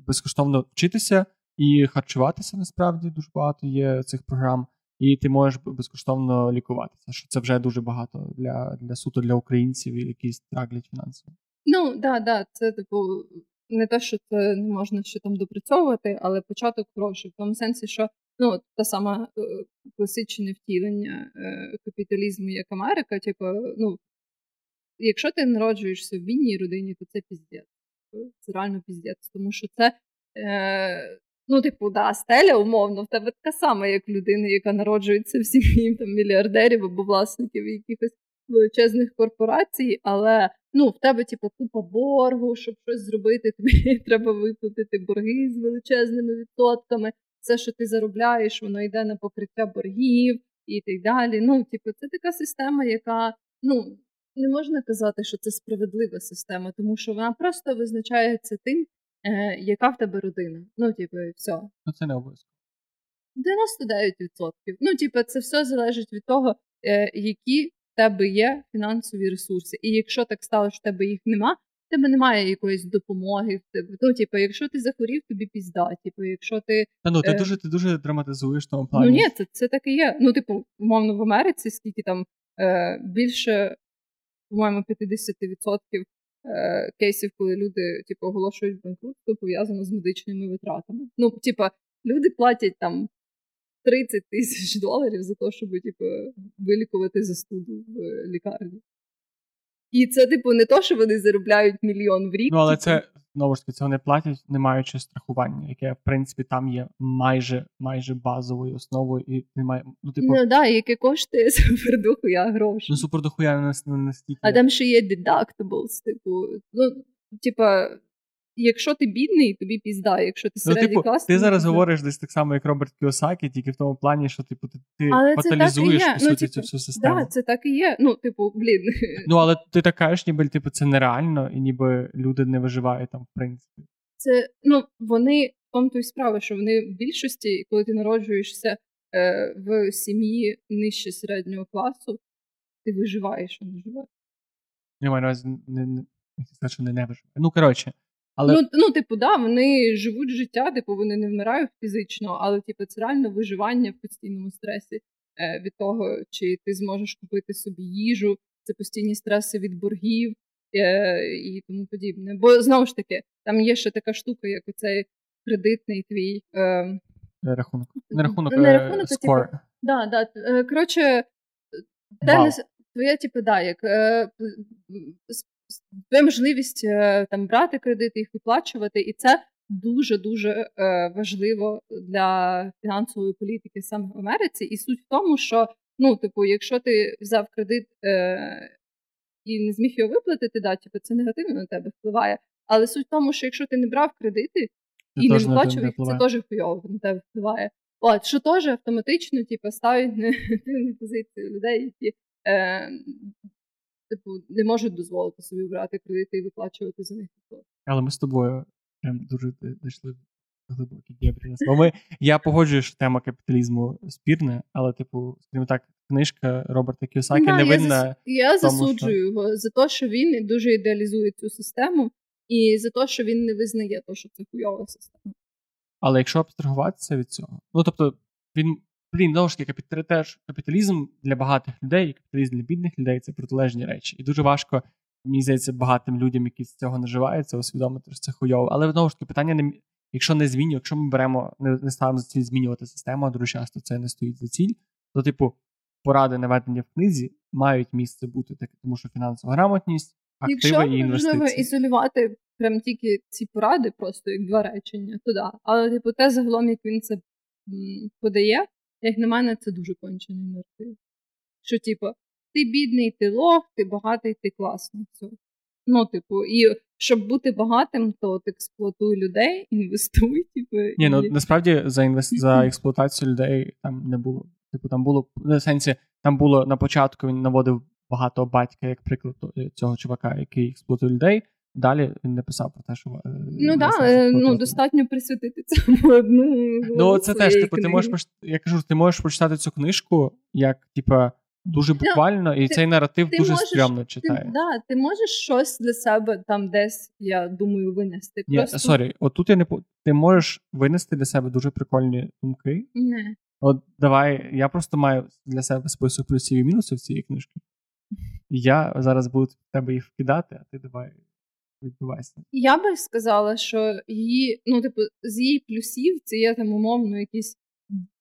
безкоштовно вчитися і харчуватися. Насправді дуже багато є цих програм, і ти можеш безкоштовно лікуватися. Що це вже дуже багато для, для суто для українців, які страглять фінансово. Ну, да, да, це типу не те, що це не можна ще там допрацьовувати, але початок хороший. В тому сенсі, що ну, та сама е, класичне втілення е, капіталізму як Америка, типу, ну, якщо ти народжуєшся в бідній родині, то це піздець. Це реально піздець. Тому що це. Е, Ну, типу, да, стеля, умовно, в тебе така сама, як в людини, яка народжується в сім'ї там, мільярдерів або власників якихось величезних корпорацій, але ну, в тебе, типу, купа боргу, щоб щось зробити, тобі треба виплатити борги з величезними відсотками. Все, що ти заробляєш, воно йде на покриття боргів і так далі. Ну, типу, це така система, яка ну, не можна казати, що це справедлива система, тому що вона просто визначається тим, е, яка в тебе родина. Ну, типу, і все. Ну це не обов'язково. 99%. Ну, типу, це все залежить від того, е, які в тебе є фінансові ресурси. І якщо так стало, що в тебе їх нема, в тебе немає якоїсь допомоги. Ну, типу, якщо ти захворів, тобі пізда. Типу, якщо ти. Та ну ти Е. дуже ти дуже драматизуєш в тому плані. Ну ні, це, це так і є. Ну, типу, умовно, в Америці, скільки там е, більше, по-моєму, 50% е, кейсів, коли люди типу, оголошують банкрутство, пов'язано з медичними витратами. Ну, типа, люди платять там 30 тисяч доларів за те, щоб типу, вилікувати застуду в лікарні. І це, типу, не то, що вони заробляють мільйон в рік. Ну, але типу. це знову ж таки цього не платять, не маючи страхування, яке в принципі там є майже майже базовою основою, і немає. Ну, типу, Ну, да, яке коштує супердохуя гроші. ну супердохуя не настільки. А там ще є deductibles, типу, ну, типа, якщо ти бідний, тобі пізда, якщо ти Ну, середній типу, клас, ти зараз пізда. говориш десь так само, як Роберт Кіосакі, тільки в тому плані, що типу ти, Але так фаталізуєш по Ну, суті типу, цю всю систему. Да, це так і є. Ну, типу, блін. Ну але ти так кажеш, ніби типу це нереально, і ніби люди не виживають там, в принципі. Це, ну, вони в тому то й справа, що вони в більшості, коли ти народжуєшся е, в сім'ї нижче середнього класу, ти виживаєш, а не живеш. Я маю не, не, не, не виживає. Ну коротше, але Ну, ну, типу, да, вони живуть життя, типу, вони не вмирають фізично, але типу, це реально виживання в постійному стресі е, від того, чи ти зможеш купити собі їжу, це постійні стреси від боргів е, і тому подібне. Бо знову ж таки, там є ще така штука, як оцей кредитний твій. Е, рахунок. Не рахунок, Не е, рахунок, а, score. Да, да. е, Коротше. Денис, твоя, типу, да, як е, твоя можливість е, там брати кредити, їх виплачувати, і це дуже-дуже е, важливо для фінансової політики саме в Америці. І суть в тому, що ну, типу, якщо ти взяв кредит е, і не зміг його виплатити, да, типу, це негативно на тебе впливає. Але суть в тому, що якщо ти не брав кредити Це і не виплачував їх, це теж хуйово на тебе впливає. От, що теж автоматично типу, ставить негативну позицію людей, які е, типу, не можуть дозволити собі брати кредити і виплачувати за них. Але ми з тобою прям дуже дійшли глибокі. Ми, я погоджую, що тема капіталізму спірна, але, типу, скажімо так, книжка Роберта Кіосакі да, не винна. Я, зас... я тому, засуджую що... його за те, що він дуже ідеалізує цю систему, і за те, що він не визнає, те, що це хуйова система. Але якщо абстрагуватися від цього, ну тобто, він. Блін, знову ж таки, капіталізм для багатих людей і капіталізм для бідних людей це протилежні речі. І дуже важко, мені здається, багатим людям, які з цього наживаються, усвідомити, що це хуйово. Але знову ж таки, питання не якщо не змінюємо, якщо ми беремо, не, не ставимо за ціль змінювати систему, а дуже часто це не стоїть за ціль, то, типу, поради, наведені в книзі, мають місце бути таке, тому що фінансова грамотність, актива і інвестиції. Якщо ізолювати прям тільки ці поради, просто як два речення, то да. Але, типу, те загалом, як він це подає, як на мене, це дуже кончений наратив. Що, типу, ти бідний, ти лох, ти багатий, ти класний. Все. Ну, типу, і щоб бути багатим, то от експлуатуй людей, інвестуй. Типу, Ні, ну насправді за інвест... за експлуатацію людей там не було. Типу, там було в сенсі, там було на початку він наводив багато батька, як приклад е, цього чувака, який експлуатує людей. Далі він не писав про те, що е, ну да, е, ну достатньо присвятити цьому одну. Ну це теж типу, ти можеш я кажу, ти можеш прочитати цю книжку як, типа, дуже ну, буквально, і ти, цей наратив ти дуже можеш, стрьомно читає. Ти, да, ти можеш щось для себе там десь, я думаю, винести. Ні, Просто... Sorry, отут я не ти можеш винести для себе дуже прикольні думки. Не. От давай, я просто маю для себе список плюсів і мінусів цієї книжки. Я зараз буду тебе їх вкидати, а ти давай відбивайся. Я би сказала, що її, ну, типу, з її плюсів це є там умовно якісь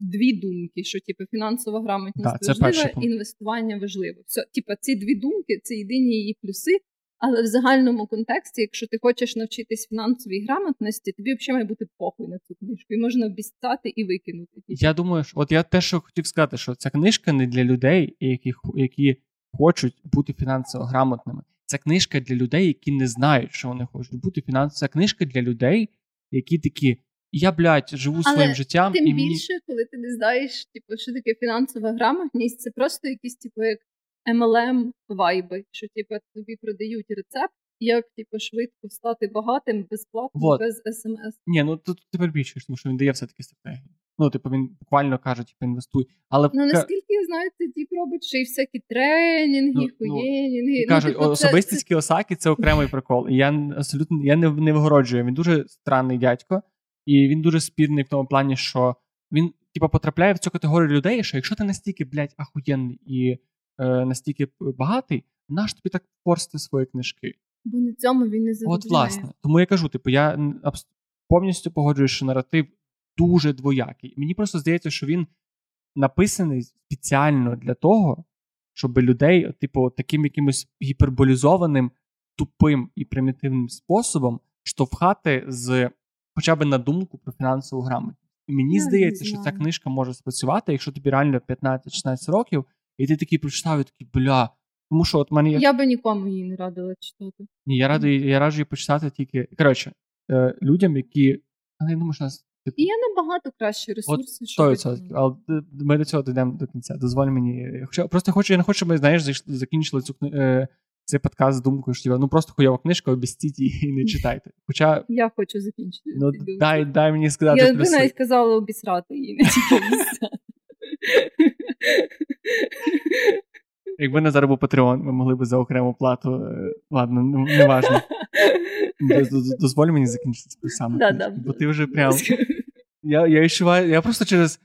дві думки: що типу, фінансова грамотність да, важлива, інвестування важливе. Все, типу, ці дві думки це єдині її плюси. Але в загальному контексті, якщо ти хочеш навчитись фінансовій грамотності, тобі взагалі має бути похуй на цю книжку, і можна обіцяти і викинути. Я думаю, що от я те, що хотів сказати, що ця книжка не для людей, які які хочуть бути фінансово грамотними. Це книжка для людей, які не знають, що вони хочуть бути фінансово. Це книжка для людей, які такі я, блядь, живу Але своїм життям. Тим і більше, коли ти не знаєш, типу, що таке фінансова грамотність, це просто якісь, типу, як MLM вайби, що типу, тобі продають рецепт, як типу, швидко стати багатим безплатно, вот. без смс. Ні, ну тут ти перебільшуєш, тому що він дає все-таки стратегію. Ну, типу, він буквально каже, типу, інвестуй. Але Ну, наскільки я знаю, це тіп робить ще й всякі тренінги, ну, хуєнінги. Ну, кажуть, ну, типу, особистість це... Кіосакі це окремий прикол. І я абсолютно я не, не вигороджую. Він дуже странний дядько. І він дуже спірний в тому плані, що він, типу, потрапляє в цю категорію людей, що якщо ти настільки, блядь, ахуєнний і е, настільки багатий, наш тобі так порсти свої книжки. Бо на цьому він не заробляє. От, власне. Тому я кажу, типу, я повністю погоджуюсь, що наратив дуже двоякий. Мені просто здається, що він написаний спеціально для того, щоб людей, типу, таким якимось гіперболізованим, тупим і примітивним способом штовхати з хоча б на думку про фінансову грамотність. І мені Я здається, що ця книжка може спрацювати, якщо тобі реально 15-16 років, і ти такий прочитав і такий бля. Тому що от мене. Я би нікому її не радила читати. Ні, я радий, я раджу її почитати тільки. Коротше, е, людям, які. Я думаю, що нас. І є набагато кращі ресурси. От 100%. Але ми до цього дійдемо до кінця. Дозволь мені. Хоча просто хочу, я не хочу, щоб ми знаєш, закінчили цю е, цей подкаст з думкою, що ну просто хуйова книжка, обістіть її і не читайте. Хоча я хочу закінчити. Ну дай дай мені сказати. Я би навіть казала обісрати її, не тільки обісрати. Якби не зараз був Patreon, ми могли б за окрему плату. Е, ладно, не важно. Дозволь мені закінчити з плюсами. Да, да, бо ти вже прям. Я я відчуваю, я просто через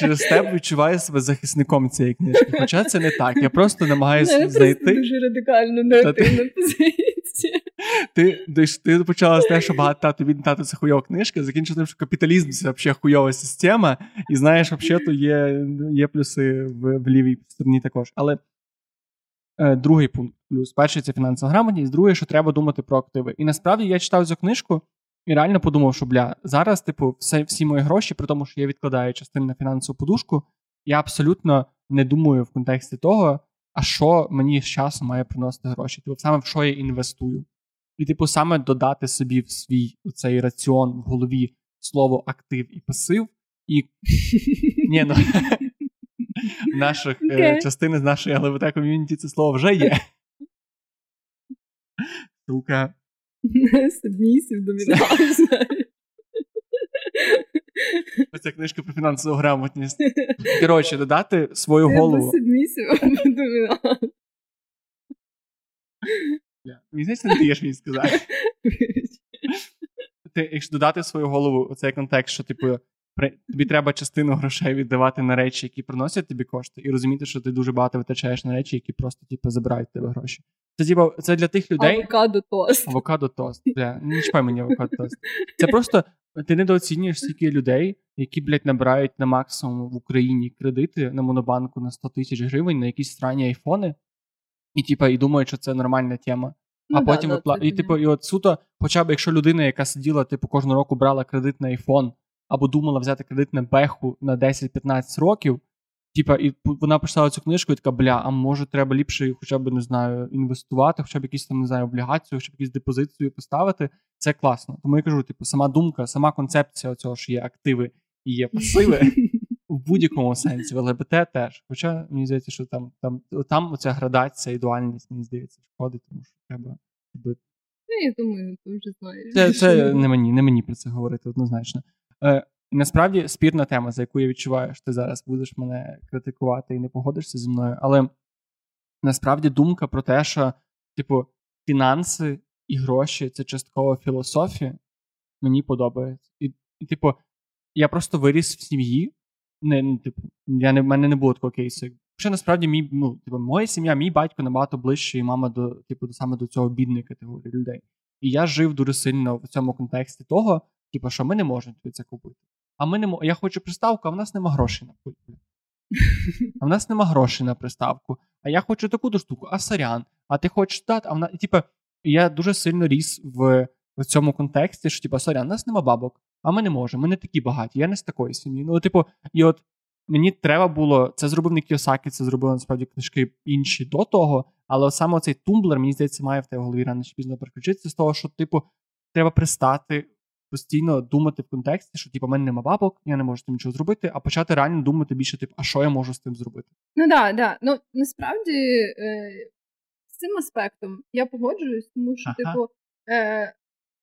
через тебе відчуваю себе захисником цієї книжки. Хоча це не так. Я просто намагаюся не, знайти. Це дуже радикально негативна позиція. Ти ти, ти почала з те, що багато тато від тато це хуйова книжка, закінчила тим, що капіталізм це взагалі хуйова система, і знаєш, взагалі то є є плюси в, в лівій стороні також. Але е, другий пункт плюс перший це фінансова грамотність, другий, що треба думати про активи. І насправді я читав цю книжку. І реально подумав, що бля, зараз, типу, все, всі мої гроші, при тому, що я відкладаю частину на фінансову подушку, я абсолютно не думаю в контексті того, а що мені з часом має приносити гроші. Типу, саме в що я інвестую. І, типу, саме додати собі в свій цей раціон в голові слово актив і пасив, І Ні, ну, наших okay. частини з нашої ЛГБТ ком'юніті це слово вже є. Сука. Сабмісів домінанс. Це книжка про фінансову грамотність. Коротше, додати свою голову. Сабмісів домінант. Мені здається, не даєш мені сказати. Ти, якщо додати свою голову оцей контекст, що типу, тобі треба частину грошей віддавати на речі, які приносять тобі кошти, і розуміти, що ти дуже багато витрачаєш на речі, які просто типу, забирають тебе гроші. Це типу, це для тих людей. Авокадо тост. Авокадо тост. Yeah. Не чіпай мені авокадо тост. Це просто ти недооцінюєш стільки людей, які, блядь, набирають на максимум в Україні кредити на монобанку на 100 тисяч гривень на якісь странні айфони, і типа, і думають, що це нормальна тема. Ну, а да, потім да, випла... І типу, і от суто, хоча б якщо людина, яка сиділа, типу, кожного року брала кредит на iPhone, або думала взяти кредит на беху на 10-15 років, типа, і вона почитала цю книжку і така, бля, а може треба ліпше, хоча б не знаю, інвестувати, хоча б якісь там не знаю, облігацію, хоча б якісь депозицію поставити. Це класно. Тому я кажу, типу, сама думка, сама концепція цього, що є активи і є пасиви. В будь-якому сенсі, в ЛГБТ теж. Хоча мені здається, що там там, там оця градація, ідуальність, мені здається, шкодить, тому що треба робити. Ну, я думаю, ти вже знаєш. Це це не мені не мені про це говорити однозначно. Е, Насправді спірна тема, за яку я відчуваю, що ти зараз будеш мене критикувати і не погодишся зі мною. Але насправді думка про те, що, типу, фінанси і гроші це частково філософія, мені подобається. І, і типу, я просто виріс в сім'ї, не, ну, типу, я не, в мене не було такого кейсу. Що насправді мій, ну, типу, моя сім'я, мій батько набагато ближче, і мама до, типу, саме до цього бідної категорії людей. І я жив дуже сильно в цьому контексті того, типу, що ми не можемо тобі це купити. А ми не мо... я хочу приставку, а в нас нема грошей на купити. А в нас нема грошей на приставку. А я хочу таку до штуку, а сорян. А ти хочеш дати, а в нас. Типу, я дуже сильно ріс в в цьому контексті, що типу, сорян, у нас нема бабок, а ми не можемо, ми не такі багаті, я не з такої сім'ї. Ну, типу, і от мені треба було. Це зробив не Кіосакі, це зробили насправді книжки інші до того. Але саме цей тумблер, мені здається, має в тебе голові рано чи пізно переключитися з того, що, типу, треба пристати. Постійно думати в контексті, що типу, в мене нема бабок, я не можу з тим нічого зробити, а почати реально думати більше, типу, а що я можу з тим зробити? Ну так, да, Ну насправді е, з цим аспектом я погоджуюсь, тому що, ага. типу, е,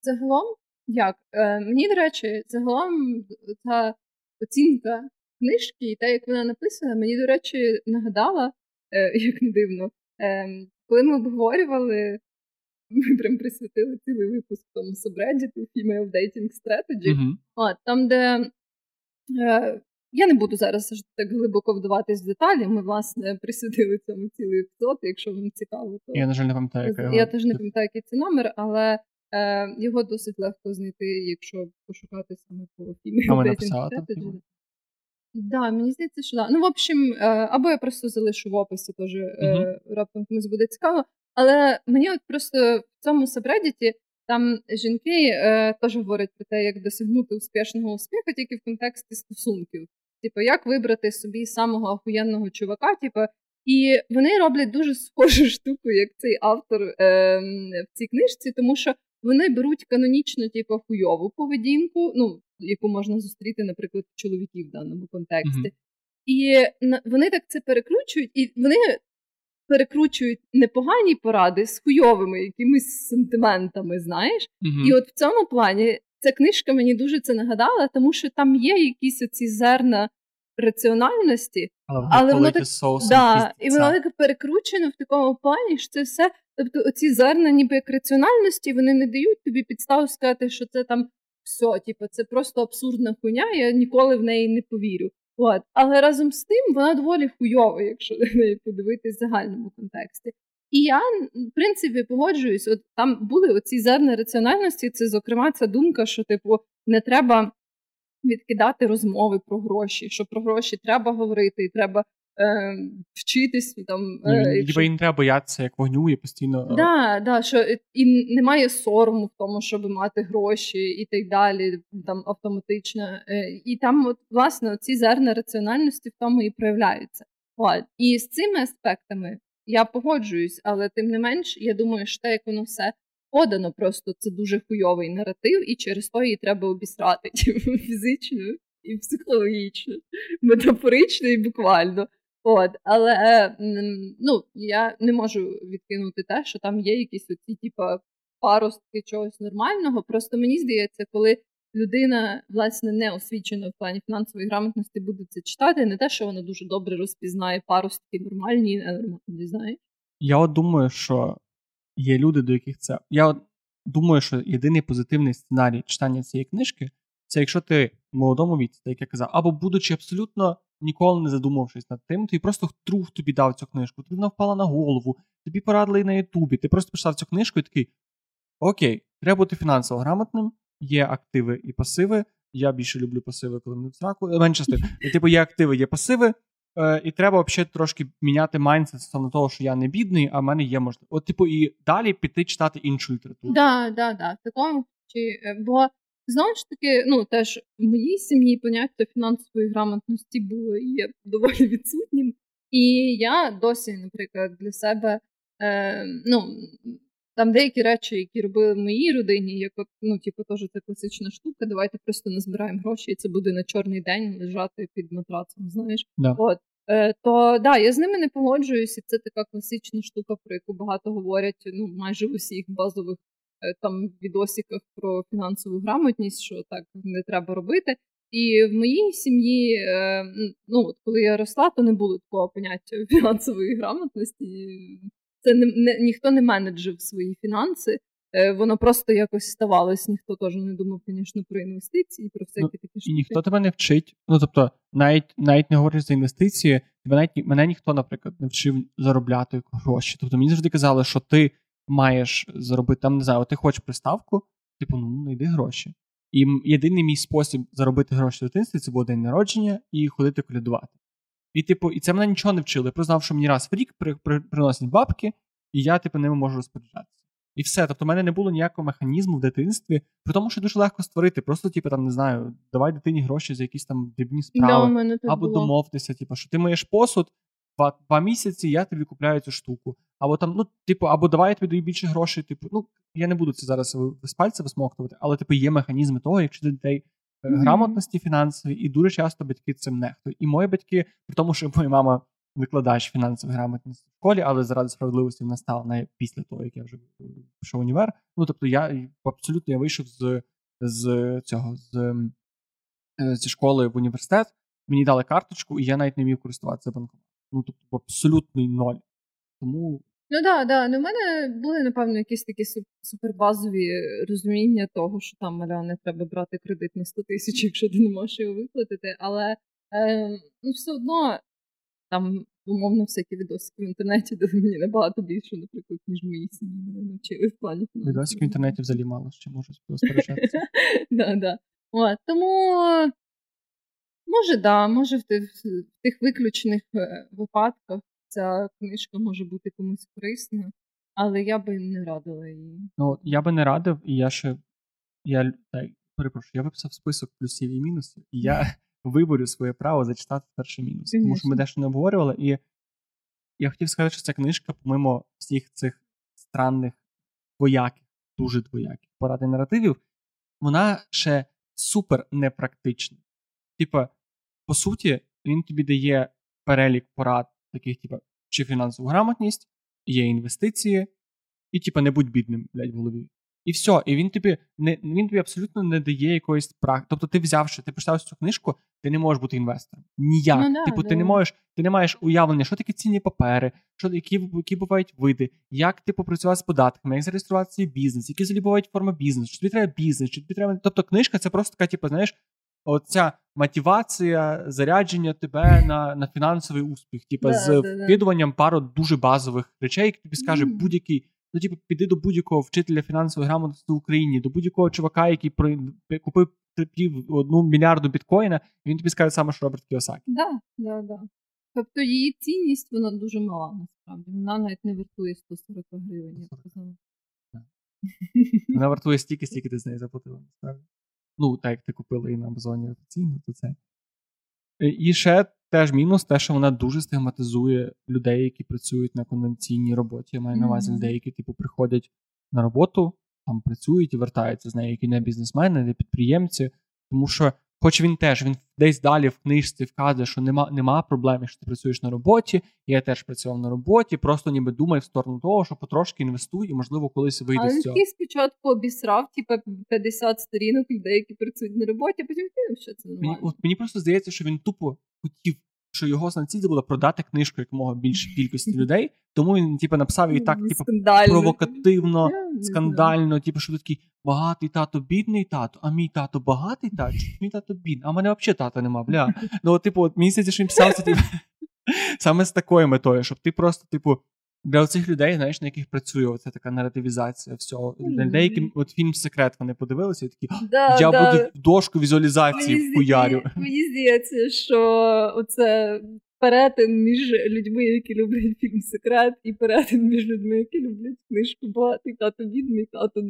загалом, як е, мені до речі, загалом ця оцінка книжки і те, як вона написана, мені, до речі, нагадала, е, як не дивно, е, коли ми обговорювали, ми прям присвятили цілий випуск тому субреддіту Female Dating Strategy, mm-hmm. От, там, де е, я не буду зараз так глибоко вдаватись в деталі. Ми, власне, присвятили цьому цілий епізод, якщо вам цікаво, то я, на жаль, не пам'ятаю. Я, я теж не пам'ятаю, який це номер, але е, його досить легко знайти, якщо пошукати саме по Female Dating Strategy. Да, мені здається, що да. Ну, в общем, е, або я просто залишу в описі, теж uh-huh. раптом комусь буде цікаво. Але мені от просто в цьому сабредіті там жінки е, теж говорять про те, як досягнути успішного успіху тільки в контексті стосунків. Типу, як вибрати собі самого охуєнного чувака, типу, і вони роблять дуже схожу штуку, як цей автор е, в цій книжці, тому що вони беруть канонічно, типу, хуйову поведінку, ну яку можна зустріти, наприклад, чоловіків в даному контексті. Mm-hmm. І вони так це перекручують, і вони перекручують непогані поради з хуйовими якимись сентиментами, знаєш. Mm-hmm. І от в цьому плані ця книжка мені дуже це нагадала, тому що там є якісь оці зерна раціональності, але, але воно так да, і воно так перекручено в такому плані, що це все. Тобто, оці зерна, ніби як раціональності, вони не дають тобі підстав сказати, що це там все, типу, це просто абсурдна хуйня, я ніколи в неї не повірю. От. Але разом з тим вона доволі хуйова, якщо на неї подивитись в загальному контексті. І я, в принципі, погоджуюсь, от там були оці зерна раціональності, це, зокрема, ця думка, що, типу, не треба відкидати розмови про гроші, що про гроші треба говорити, і треба е, вчитись там. Е, якщо... не треба боятися як вогню і постійно. Е, да, да, що І немає сорому в тому, щоб мати гроші і так далі, там автоматично. Е, і там, от, власне, ці зерна раціональності в тому і проявляються. От. І з цими аспектами я погоджуюсь, але тим не менш, я думаю, що те, як воно все подано, просто це дуже хуйовий наратив, і через то її треба обісрати фізично і психологічно, метафорично і буквально. От, Але ну, я не можу відкинути те, що там є якісь оці, типа, паростки чогось нормального. Просто мені здається, коли людина власне не освічена в плані фінансової грамотності, буде це читати, не те, що вона дуже добре розпізнає паростки нормальні і ненормальні, знаєш. Я от думаю, що є люди, до яких це. Я от думаю, що єдиний позитивний сценарій читання цієї книжки це якщо ти в молодому віці, так як я казав, або будучи абсолютно ніколи не задумавшись над тим, ти просто друг тобі дав цю книжку, тобі вона впала на голову, тобі порадили на Ютубі, ти просто почитав цю книжку і такий: Окей, треба бути фінансово грамотним, є активи і пасиви. Я більше люблю пасиви, коли мене в сраку. Е, менше типу, є активи, є пасиви. Е, і треба взагалі трошки міняти майндсет стосовно того, що я не бідний, а в мене є можливість. От, типу, і далі піти читати іншу літературу. Да, да, да. В такому чи е, бо знову ж таки, ну теж в моїй сім'ї поняття фінансової грамотності було і є доволі відсутнім. І я досі, наприклад, для себе е, ну. Там деякі речі, які робили в моїй родині, як от, ну, типу, теж це класична штука. Давайте просто назбираємо гроші, і це буде на чорний день лежати під матрацом. Знаєш, да. от е, то да, я з ними не погоджуюся. Це така класична штука, про яку багато говорять. Ну, майже в усіх базових там відосиках про фінансову грамотність, що так не треба робити. І в моїй сім'ї, е, ну от коли я росла, то не було такого поняття фінансової грамотності це не, не ніхто не менеджив свої фінанси. Е, воно просто якось ставалось. Ніхто теж не думав, звісно, про інвестиції, про всякі ну, такі штуки. І ніхто тебе не вчить. Ну тобто, навіть навіть не говориш за інвестиції, тебе навіть мене ніхто, наприклад, не вчив заробляти гроші. Тобто мені завжди казали, що ти маєш заробити там, не знаю, ти хочеш приставку, типу, ну знайди гроші. І єдиний мій спосіб заробити гроші в дитинстві це було день народження і ходити колядувати. І, типу, і це мене нічого не вчили. Я признав, що мені раз в рік при, при, приносять бабки, і я, типу, ними можу розпоряджатися. І все. Тобто, в мене не було ніякого механізму в дитинстві, при тому, що дуже легко створити. Просто, типу, там, не знаю, давай дитині гроші за якісь там дрібні справи, да, або було. домовтеся, типу, що ти маєш посуд, два, два місяці я тобі купляю цю штуку. Або там, ну, типу, або давай я тобі даю більше грошей. Типу, ну, я не буду це зараз з пальця висмоктувати, але типу є механізми того, якщо дітей mm-hmm. грамотності фінансової, і дуже часто батьки цим нехтують. І мої батьки, при тому, що моя мама викладач фінансової грамотності в школі, але заради справедливості вона стала не після того, як я вже пішов в універ. Ну тобто, я абсолютно я вийшов з з цього з е, зі школи в університет. Мені дали карточку, і я навіть не міг користуватися банком. Ну тобто, абсолютний ноль. Тому Ну так, да, ну в мене були, напевно, якісь такі супербазові розуміння того, що там маля не треба брати кредит на 100 тисяч, якщо ти не можеш його виплатити. Але е, ну, все одно там, умовно, всякі відосики в інтернеті дали мені набагато більше, наприклад, ніж мої сім'ї мене навчили в плані. Відосики в інтернеті взагалі мало ще можуть розпоряджатися. Да, да. Тому. Може, да, може в тих, в тих виключених е, випадках ця книжка може бути комусь корисна, але я би не радила її. Ну, я би не радив, і я ще я так, перепрошую, я виписав список плюсів і мінусів, і я виборю своє право зачитати перший мінус. Конечно. Тому що ми дещо не обговорювали. І я хотів сказати, що ця книжка, помимо всіх цих странних двояких, дуже двояких поради наративів, вона ще супер непрактична. Типа, по суті, він тобі дає перелік порад таких, типу, чи фінансову грамотність, є інвестиції, і, типу, не будь бідним, блядь, в голові. І все, і він тобі не він тобі абсолютно не дає якоїсь практики. Тобто, ти взявши, ти почитав цю книжку, ти не можеш бути інвестором. Ніяк. Ну, да, типу, да. ти не можеш, ти не маєш уявлення, що таке цінні папери, що які які бувають види, як ти попрацювати з податками, як зареєструвати свій бізнес, які взагалі бувають форми бізнесу, чи тобі треба бізнес, чи тобі треба. Тобто, книжка це просто така, типу, знаєш, оця мотивація зарядження тебе на на фінансовий успіх, типу, да, з да, вкидуванням пару дуже базових речей, які тобі скаже mm. будь-який. Ну, типу, піди до будь-якого вчителя фінансової грамотності в Україні, до будь-якого чувака, який при, купив пів одну мільярду біткоїна, він тобі скаже саме, що Роберт Кіосакі. Да, да, да. Тобто її цінність вона дуже мала, насправді. Вона навіть не вартує 140 гривень, я. Вона вартує стільки, стільки ти з неї заплатила, насправді. Ну, так як ти купила її на Амазоні офіційно, то це. Е, і ще теж мінус, те, що вона дуже стигматизує людей, які працюють на конвенційній роботі. Я маю на увазі людей, які, типу, приходять на роботу, там працюють і вертаються з нею, які не бізнесмени, не підприємці. Тому що, Хоч він теж він десь далі в книжці вказує, що нема нема проблем, якщо ти працюєш на роботі. Я теж працював на роботі, просто ніби думай в сторону того, що потрошки інвестуй, і можливо колись вийде з цього. Але спочатку обісрав, типу, 50 сторінок людей, які працюють на роботі, а потім кинув, що це нормально. Мені, от, мені просто здається, що він тупо хотів, що його санції було продати книжку якомога більше кількості людей, тому він типу, написав її так, типу, провокативно, скандально, типу, що такий багатий тато, бідний тато, а мій тато багатий тато, мій тато бідний, а мене взагалі тата нема, бля. Ну, типу, от місяці, що він писався типу, саме з такою метою, щоб ти просто, типу, для цих людей, знаєш, на яких працює оця така наративізація всього. Для людей, які от фільм секрет вони подивилися, і такі да, я да. буду дошку візуалізації вхуярю. Мені здається, що оце перетин між людьми, які люблять фільм Секрет, і перетин між людьми, які люблять книжку Багатий тато бідний тато 99,9%.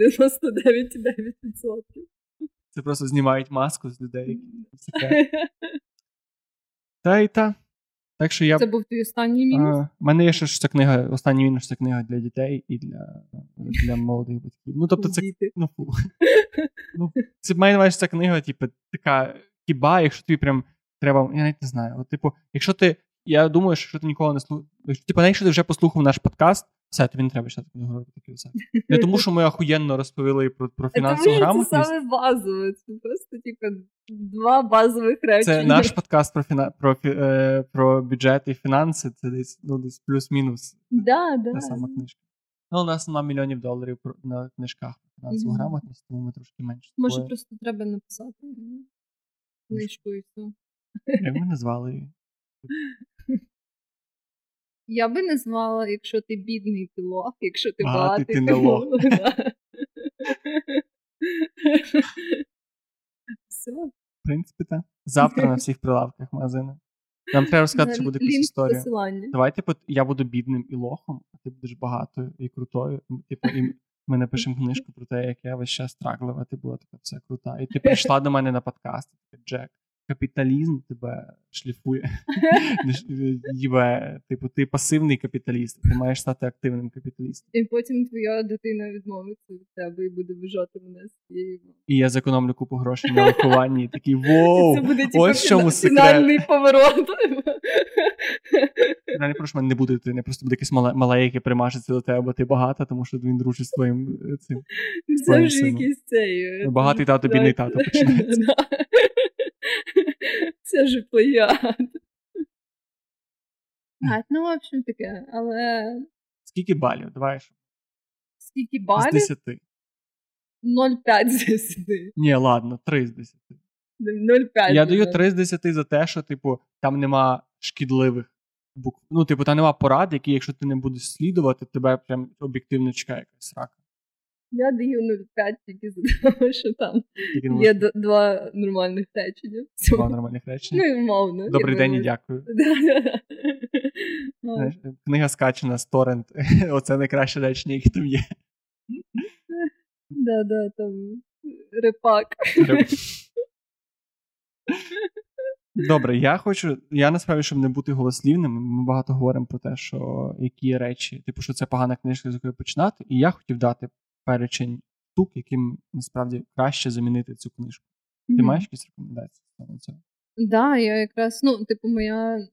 Це просто знімають маску з людей, які секрет. Та й та. Так що я... Це був твій останній мінус? У мене є ще ж ця книга, останній мінус це книга для дітей і для для молодих батьків. Ну, тобто, це ну, фу. ну, це має на ця книга, типу, така хіба, якщо тобі прям треба. Я навіть не знаю. От, типу, якщо ти. Я думаю, що якщо ти ніколи не слухав. Типу, якщо ти вже послухав наш подкаст, все, тобі не треба читати книгу таке все. Не тому, що ми охуєнно розповіли про про фінансову грамотність. Це саме базове. Це просто, типу, два базових речі. Це наш подкаст про фіна... про, е, про бюджет і фінанси. Це десь ну, десь плюс-мінус. Да, да. Та сама книжка. Ну, у нас нема мільйонів доларів на книжках про фінансову mm-hmm. грамотність, тому ми трошки менше. Може, просто треба написати книжку і все. Як ми назвали її? Я би назвала, якщо ти бідний ти лох, якщо ти багатий, багатий, ти не лох. Все. В принципі, так. Завтра на всіх прилавках магазину. Нам треба розказати, що буде якась історія. Давай, типу, я буду бідним і лохом, а ти будеш багатою і крутою. Типу, і ми напишемо книжку про те, як я весь час страглива, ти була така вся крута. І ти прийшла до мене на подкаст, Джек капіталізм тебе шліфує. Їбе, типу, ти пасивний капіталіст, ти маєш стати активним капіталістом. І потім твоя дитина відмовиться від тебе і буде вижати мене з цією. І я зекономлю купу грошей на вихованні, і такий воу! Це буде типу, ось чому фінальний поворот. Не прошу мене не буде дитини, просто буде якесь мале, яке примажеться до тебе, бо ти багата, тому що він дружить з твоїм е, цим. Це вже якийсь цей. Е, Багатий тато, бідний тато починається. Це ж плагіат. Ну, в общем таке, але. Скільки балів? Давай. Скільки балів? З 10. 0,5 з 10. Ні, ладно, 3 з 10. 0,5. Я даю 3 з 10 за те, що, типу, там нема шкідливих букв. Ну, типу, там нема порад, які, якщо ти не будеш слідувати, тебе прям об'єктивно чекає якась рака. Я даю 0,5 тільки за те, що там є д- два нормальних речення. Два нормальних речення. Ну, і умовно. Добрий день і дякую. Книга скачена з торрент. Оце найкраще речення, яке там є. Да, да, там репак. Добре, я хочу. Я насправді, щоб не бути голослівним, ми багато говоримо про те, що які речі, типу, що це погана книжка, з якої починати, і я хотів дати перечень штук, яким насправді краще замінити цю книжку. Ти mm-hmm. маєш якісь рекомендації на цього? Так, да, я якраз, ну, типу, моя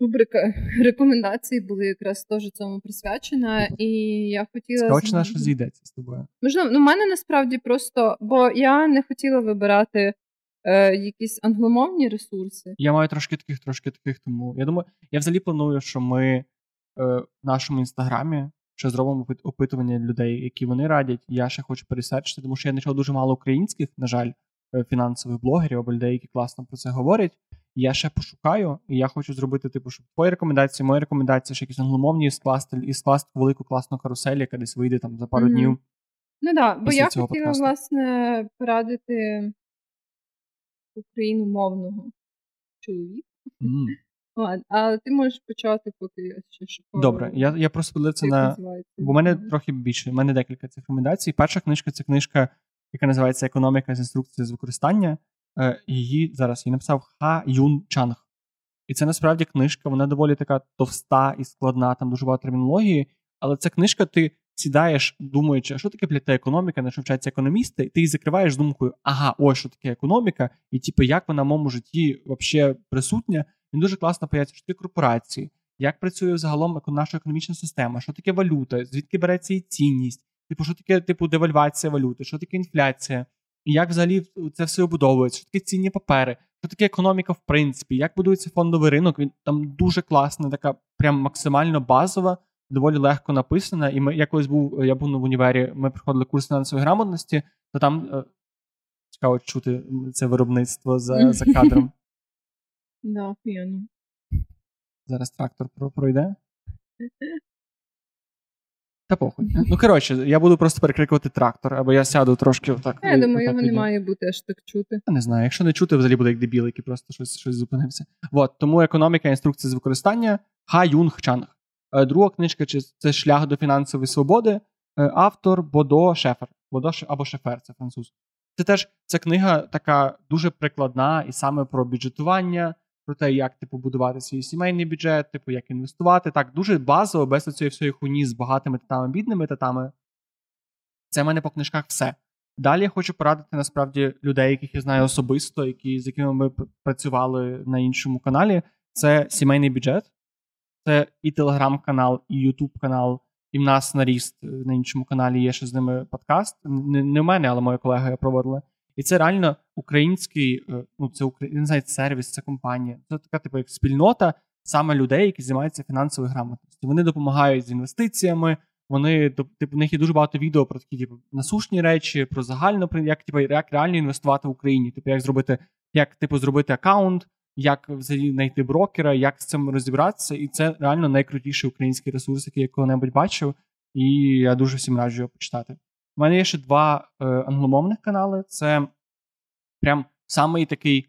рубрика рекомендацій були якраз теж цьому присвячена, і я хотіла. Чи наша зійдеться з тобою? Можливо, ну, в мене насправді просто, бо я не хотіла вибирати. Е, якісь англомовні ресурси. Я маю трошки таких, трошки таких, тому я думаю, я взагалі планую, що ми е, в нашому інстаграмі ще зробимо опитування людей, які вони радять. Я ще хочу пересерчити, тому що я знайшов дуже мало українських, на жаль, е, фінансових блогерів або людей, які класно про це говорять. Я ще пошукаю, і я хочу зробити, типу, щоб твої рекомендації, мої рекомендації, ще якісь англомовні скласти і скласти велику класну карусель, яка десь вийде там за пару mm-hmm. днів. Ну так, бо я хотіла, подкасту. власне, порадити україномовного чоловіка. Mm. Ладно, а ти можеш почати, поки я ще шукаю. Добре, я я просто подивився на. Бо в мене трохи більше, в мене декілька цих рекомендацій. Перша книжка це книжка, яка називається Економіка з інструкції з використання. Е, її зараз її написав Ха Юн Чанг. І це насправді книжка, вона доволі така товста і складна, там дуже багато термінології. Але ця книжка, ти сідаєш, думаючи, що таке блядь, економіка, на що вчаться економісти, і ти її закриваєш думкою, ага, ось що таке економіка, і типу, як вона в моєму житті взагалі присутня. Він дуже класно пояснює, що таке корпорації, як працює загалом наша економічна система, що таке валюта, звідки береться її цінність, типу, що таке типу девальвація валюти, що таке інфляція, і як взагалі це все обудовується, що таке цінні папери, що таке економіка, в принципі, як будується фондовий ринок. Він там дуже класна, така прям максимально базова, доволі легко написана. І ми якось був, я був в універі, ми проходили курс фінансової грамотності, то там е, цікаво чути це виробництво за за кадром. Да, Зараз трактор пройде. Та похуй. Ну, коротше, я буду просто перекрикувати трактор, або я сяду трошки отак. Я думаю, його не має бути аж так чути. Я не знаю. Якщо не чути, взагалі буде як дебіл, який просто щось щось зупинився. От, Тому економіка інструкції з використання Ха Юнг Чанг. Е, друга книжка це шлях до фінансової свободи. Е, автор Бодо Шефер. Бодо або Шефер, це француз. Це теж ця книга така дуже прикладна і саме про бюджетування про те, як типу будувати свій сімейний бюджет, типу як інвестувати. Так, дуже базово, без цієї всієї хуйні з багатими татами, бідними татами. Це в мене по книжках все. Далі я хочу порадити насправді людей, яких я знаю особисто, які, з якими ми працювали на іншому каналі. Це сімейний бюджет, це і телеграм-канал, і Ютуб канал. І в нас на ріст е, на іншому каналі є ще з ними подкаст. Не, не в мене, але моя колега проводила. І це реально український, е, ну це знаю, сервіс, це компанія. Це така типу як спільнота саме людей, які займаються фінансовою грамотністю. Вони допомагають з інвестиціями. Вони типу, в них є дуже багато відео про такі типу, насущні речі, про загально як типу, як реально інвестувати в Україні. Типу, як зробити, як типу зробити аккаунт, як взагалі знайти брокера, як з цим розібратися. І це реально найкрутіший український ресурс, який я коли-небудь бачив. І я дуже всім раджу його почитати. У мене є ще два е, англомовних канали. Це прям самий такий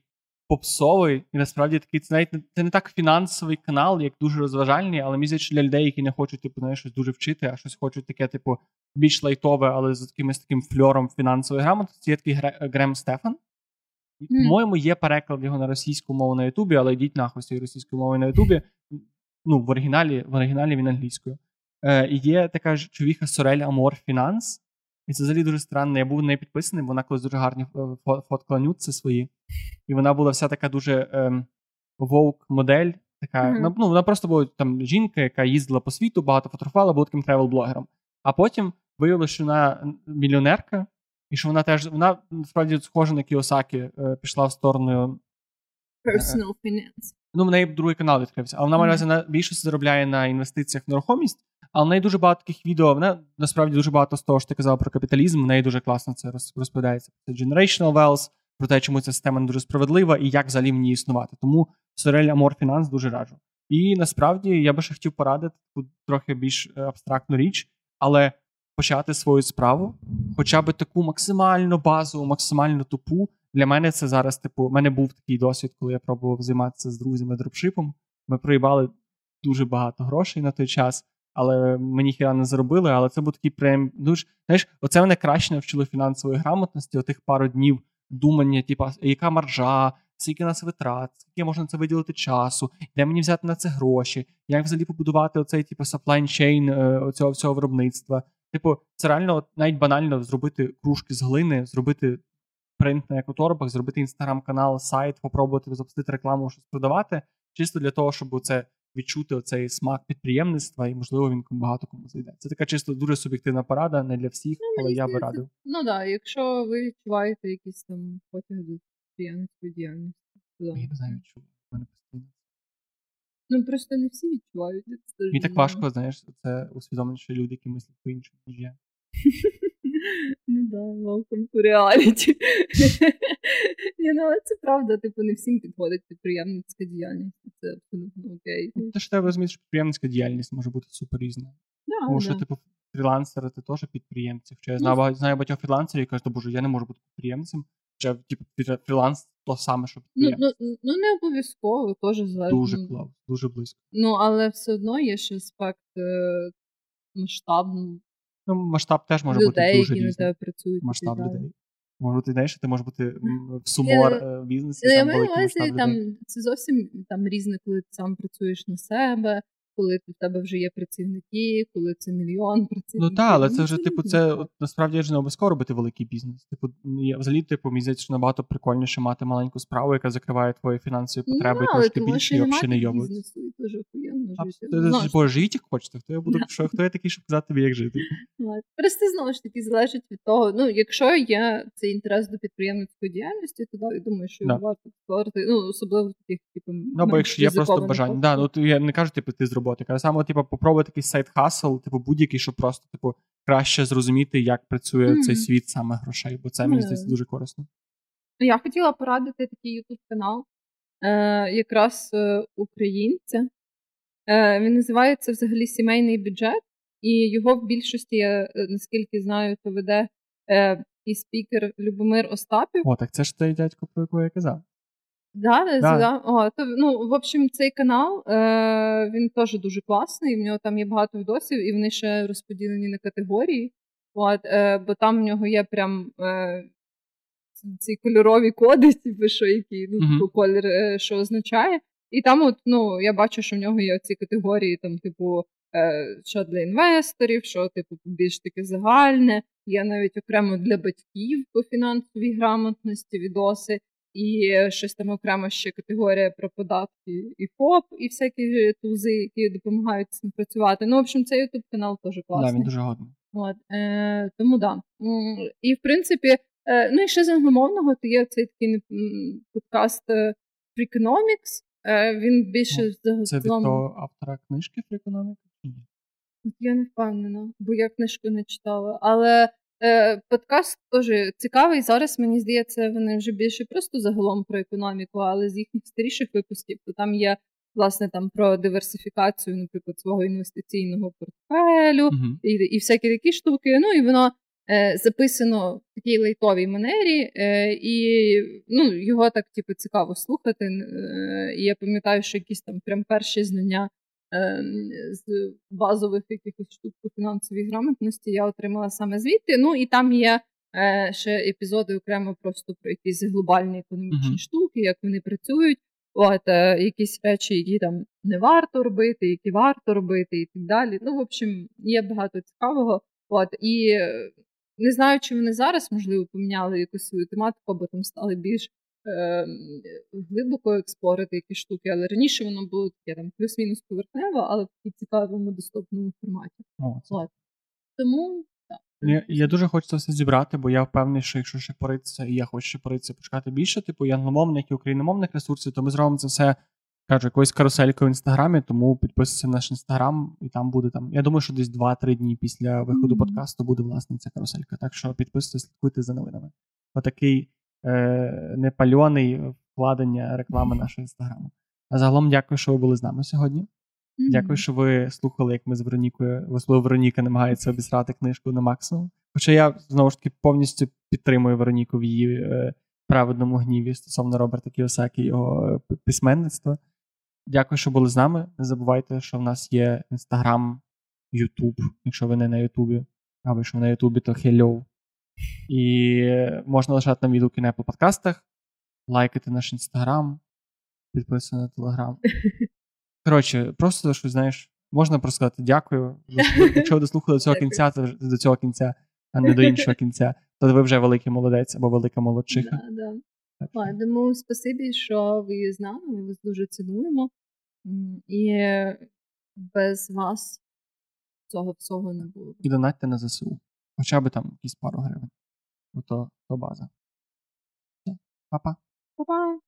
попсовий, і насправді такий це навіть це не так фінансовий канал, як дуже розважальний, але здається, для людей, які не хочуть типу, знаєш, щось дуже вчити, а щось хочуть таке, типу, більш лайтове, але з якимось таким фльором фінансової грамотності. Є такий Грем Стефан. Mm. По-моєму, є переклад його на російську мову на Ютубі, але йдіть нахуй з цією російською мовою на Ютубі. Ну, в оригіналі в оригіналі він англійською. Е, Є така ж човіха Сорель Амор Фінанс. І це взагалі дуже странно. Я був на неї підписаний, бо вона колись дуже гарні е, фоткала нюци свої. І вона була вся така дуже ем, воук-модель. Така, mm-hmm. ну, Вона просто була там жінка, яка їздила по світу, багато фотографувала, була таким тревел-блогером. А потім виявилося, що вона мільйонерка, і що вона теж вона насправді схожа на Кіосакі, е, пішла в сторону. Personal finance. Ну, в неї другий канал відкрився. А вона mm-hmm. на більшості заробляє на інвестиціях в нерухомість. Але в неї дуже багато таких відео. Вона насправді дуже багато з того, що ти казав про капіталізм. В неї дуже класно це розповідається. Це generational wealth, про те, чому ця система не дуже справедлива і як взагалі в ній існувати. Тому Сорель Амор Фінанс дуже раджу. І насправді я би ще хотів порадити тут трохи більш е, абстрактну річ, але почати свою справу, хоча б таку максимально базову, максимально тупу. Для мене це зараз, типу, у мене був такий досвід, коли я пробував займатися з друзями дропшипом. Ми проїбали дуже багато грошей на той час але ми ніхіра не заробили. Але це був такий прям дуже знаєш, оце мене краще навчило фінансової грамотності. Отих пару днів думання, типу, яка маржа, скільки нас витрат, скільки можна це виділити часу, де мені взяти на це гроші, як взагалі побудувати оцей типу supply chain е, оцього всього виробництва. Типу, це реально навіть банально зробити кружки з глини, зробити принт на екоторбах, зробити інстаграм-канал, сайт, попробувати запустити рекламу, щось продавати, чисто для того, щоб це відчути оцей смак підприємництва, і, можливо, він багато кому зайде. Це така чисто дуже суб'єктивна порада, не для всіх, ну, але я би радив. Ну так, да, якщо ви відчуваєте якісь там потяг до підприємницької діяльності. Я не знаю, чому мене постійно. Ну просто не всі відчувають. Мені так важко, знаєш, це усвідомлення, що люди, які мислять по іншому, ніж я. Ну да, welcome to reality. Ні, ну, це правда, типу, не всім підходить підприємницька діяльність. Це абсолютно окей. Ну, Ти ж тебе розумієш, що підприємницька діяльність може бути супер різна. Тому що, типу, фрілансери це теж підприємці. Хоча я знаю, знаю багатьох фрілансерів, які кажуть, боже, я не можу бути підприємцем. Хоча, типу, фріланс то саме, що ну, ну, ну, не обов'язково, теж залежно. Дуже клав, дуже близько. Ну, але все одно є ще аспект е, масштабу Ну, масштаб теж може людей, бути дуже які різний. на тебе працюють. Масштаб людей. Може, ти знаєш, ти може бути в сумор е, бізнесі. Я маю увазі, там це зовсім там різне, коли ти сам працюєш на себе, коли в тебе вже є працівники, коли це мільйон працівників. Ну так, але це Ну, вже, типу, це от, насправді ж не обов'язково робити великий бізнес. Типу, я, взагалі, типу, мені здається, що набагато прикольніше мати маленьку справу, яка закриває твої фінансові потреби ну, трошки більше і взагалі не йобують. Боже, живіть як хочете. Хто я буду, що, хто я такий, щоб казати тобі, як жити? Просто знову ж таки залежить від того. Ну, якщо є цей інтерес до підприємницької діяльності, то я думаю, що варто explor ити. Ну, особливо таких, типу, Ну, або якщо є просто бажання. Да, ну я не кажу, типу, ти з роботи. Кажу саме, типу, попробуй такий side hustle, типу, будь-який, щоб просто, типу, краще зрозуміти, як працює Мгм. цей світ саме грошей, бо це мені здається дуже корисно. Я хотіла порадити такий YouTube канал, е, якраз е, українця. Е, він називається взагалі Сімейний бюджет, і його в більшості, я е, наскільки знаю, то веде е, і спікер Любомир Остапів. О, так це ж той дядько, про якого я казав. Да, да, Да. О, то, ну, в общем, цей канал е, він теж дуже класний. В нього там є багато відосів, і вони ще розподілені на категорії. От, е, бо там в нього є прям е, ці- кольорові коди, типу, що які ну, типу, колір, е, що означає. І там, от, ну, я бачу, що в нього є ці категорії, там, типу, е, що для інвесторів, що, типу, більш таке загальне. Є навіть окремо для батьків по фінансовій грамотності відоси. І щось там окремо ще категорія про податки і ФОП, і всякі тузи, які допомагають цим працювати. Ну, в общем, цей ютуб канал теж Да, класний. він дуже годний. От, е, тому да. І в принципі, е, ну і ще з англомовного, то є цей такий подкаст е, Freakonomics. Е, він більше Це від того автора книжки? От Я не впевнена, бо я книжку не читала. Але е, подкаст теж цікавий. Зараз мені здається, вони вже більше просто загалом про економіку, але з їхніх старіших випусків, то там є власне там про диверсифікацію, наприклад, свого інвестиційного портфелю Мгм. і, і всякі такі штуки. Ну і воно е, записано в такій лейтовій манері, е, і ну, його так типу, цікаво слухати. Е, і я пам'ятаю, що якісь там прям перші знання з базових якихось штук по фінансовій грамотності я отримала саме звідти. Ну і там є е, ще епізоди окремо просто про якісь глобальні економічні Мгм. штуки, як вони працюють. От, е, якісь речі, які там не варто робити, які варто робити, і так далі. Ну, в общем, є багато цікавого. От, і е, не знаю, чи вони зараз, можливо, поміняли якусь свою тематику, або там стали більш е, глибоко експлорити якісь штуки, але раніше воно було таке там плюс-мінус поверхнево, але в такій цікавому доступному форматі. О, це Тому так. Я, я дуже хочу це все зібрати, бо я впевнений, що якщо ще поритися, і я хочу ще поритися, почекати більше, типу і англомовних, і україномовних ресурсів, то ми зробимо це все, кажу, якоюсь каруселькою в інстаграмі, тому підписуйся на наш інстаграм, і там буде там. Я думаю, що десь 2-3 дні після виходу Мгм. подкасту буде власне ця каруселька. Так що підписуйтесь, слідкуйте за новинами. Отакий е, непальоний вкладення реклами нашого інстаграму. А загалом дякую, що ви були з нами сьогодні. Мгм. Дякую, що ви слухали, як ми з Веронікою, особливо Вероніка намагається обісрати книжку на максимум. Хоча я знову ж таки повністю підтримую Вероніку в її е, праведному гніві стосовно Роберта Кіосакі і його е, письменництва. Дякую, що були з нами. Не забувайте, що в нас є Інстаграм, Ютуб, якщо ви не на Ютубі, або якщо ви на Ютубі, то hello. І можна лишати нам відгуки на Apple подкастах, лайкати наш інстаграм, підписуватися на телеграм. Коротше, просто щось, знаєш, можна просто сказати дякую. Якщо ви дослухали до цього кінця, то до цього кінця, а не до іншого кінця, то ви вже великий молодець або велика молодчиха. Да, да. Тому спасибі, що ви з нами, ми вас дуже цінуємо. І без вас цього всього не було. І донатьте на ЗСУ. Хоча б там якісь пару гривень. Бо то, то база. Все. Па-па. Па-па!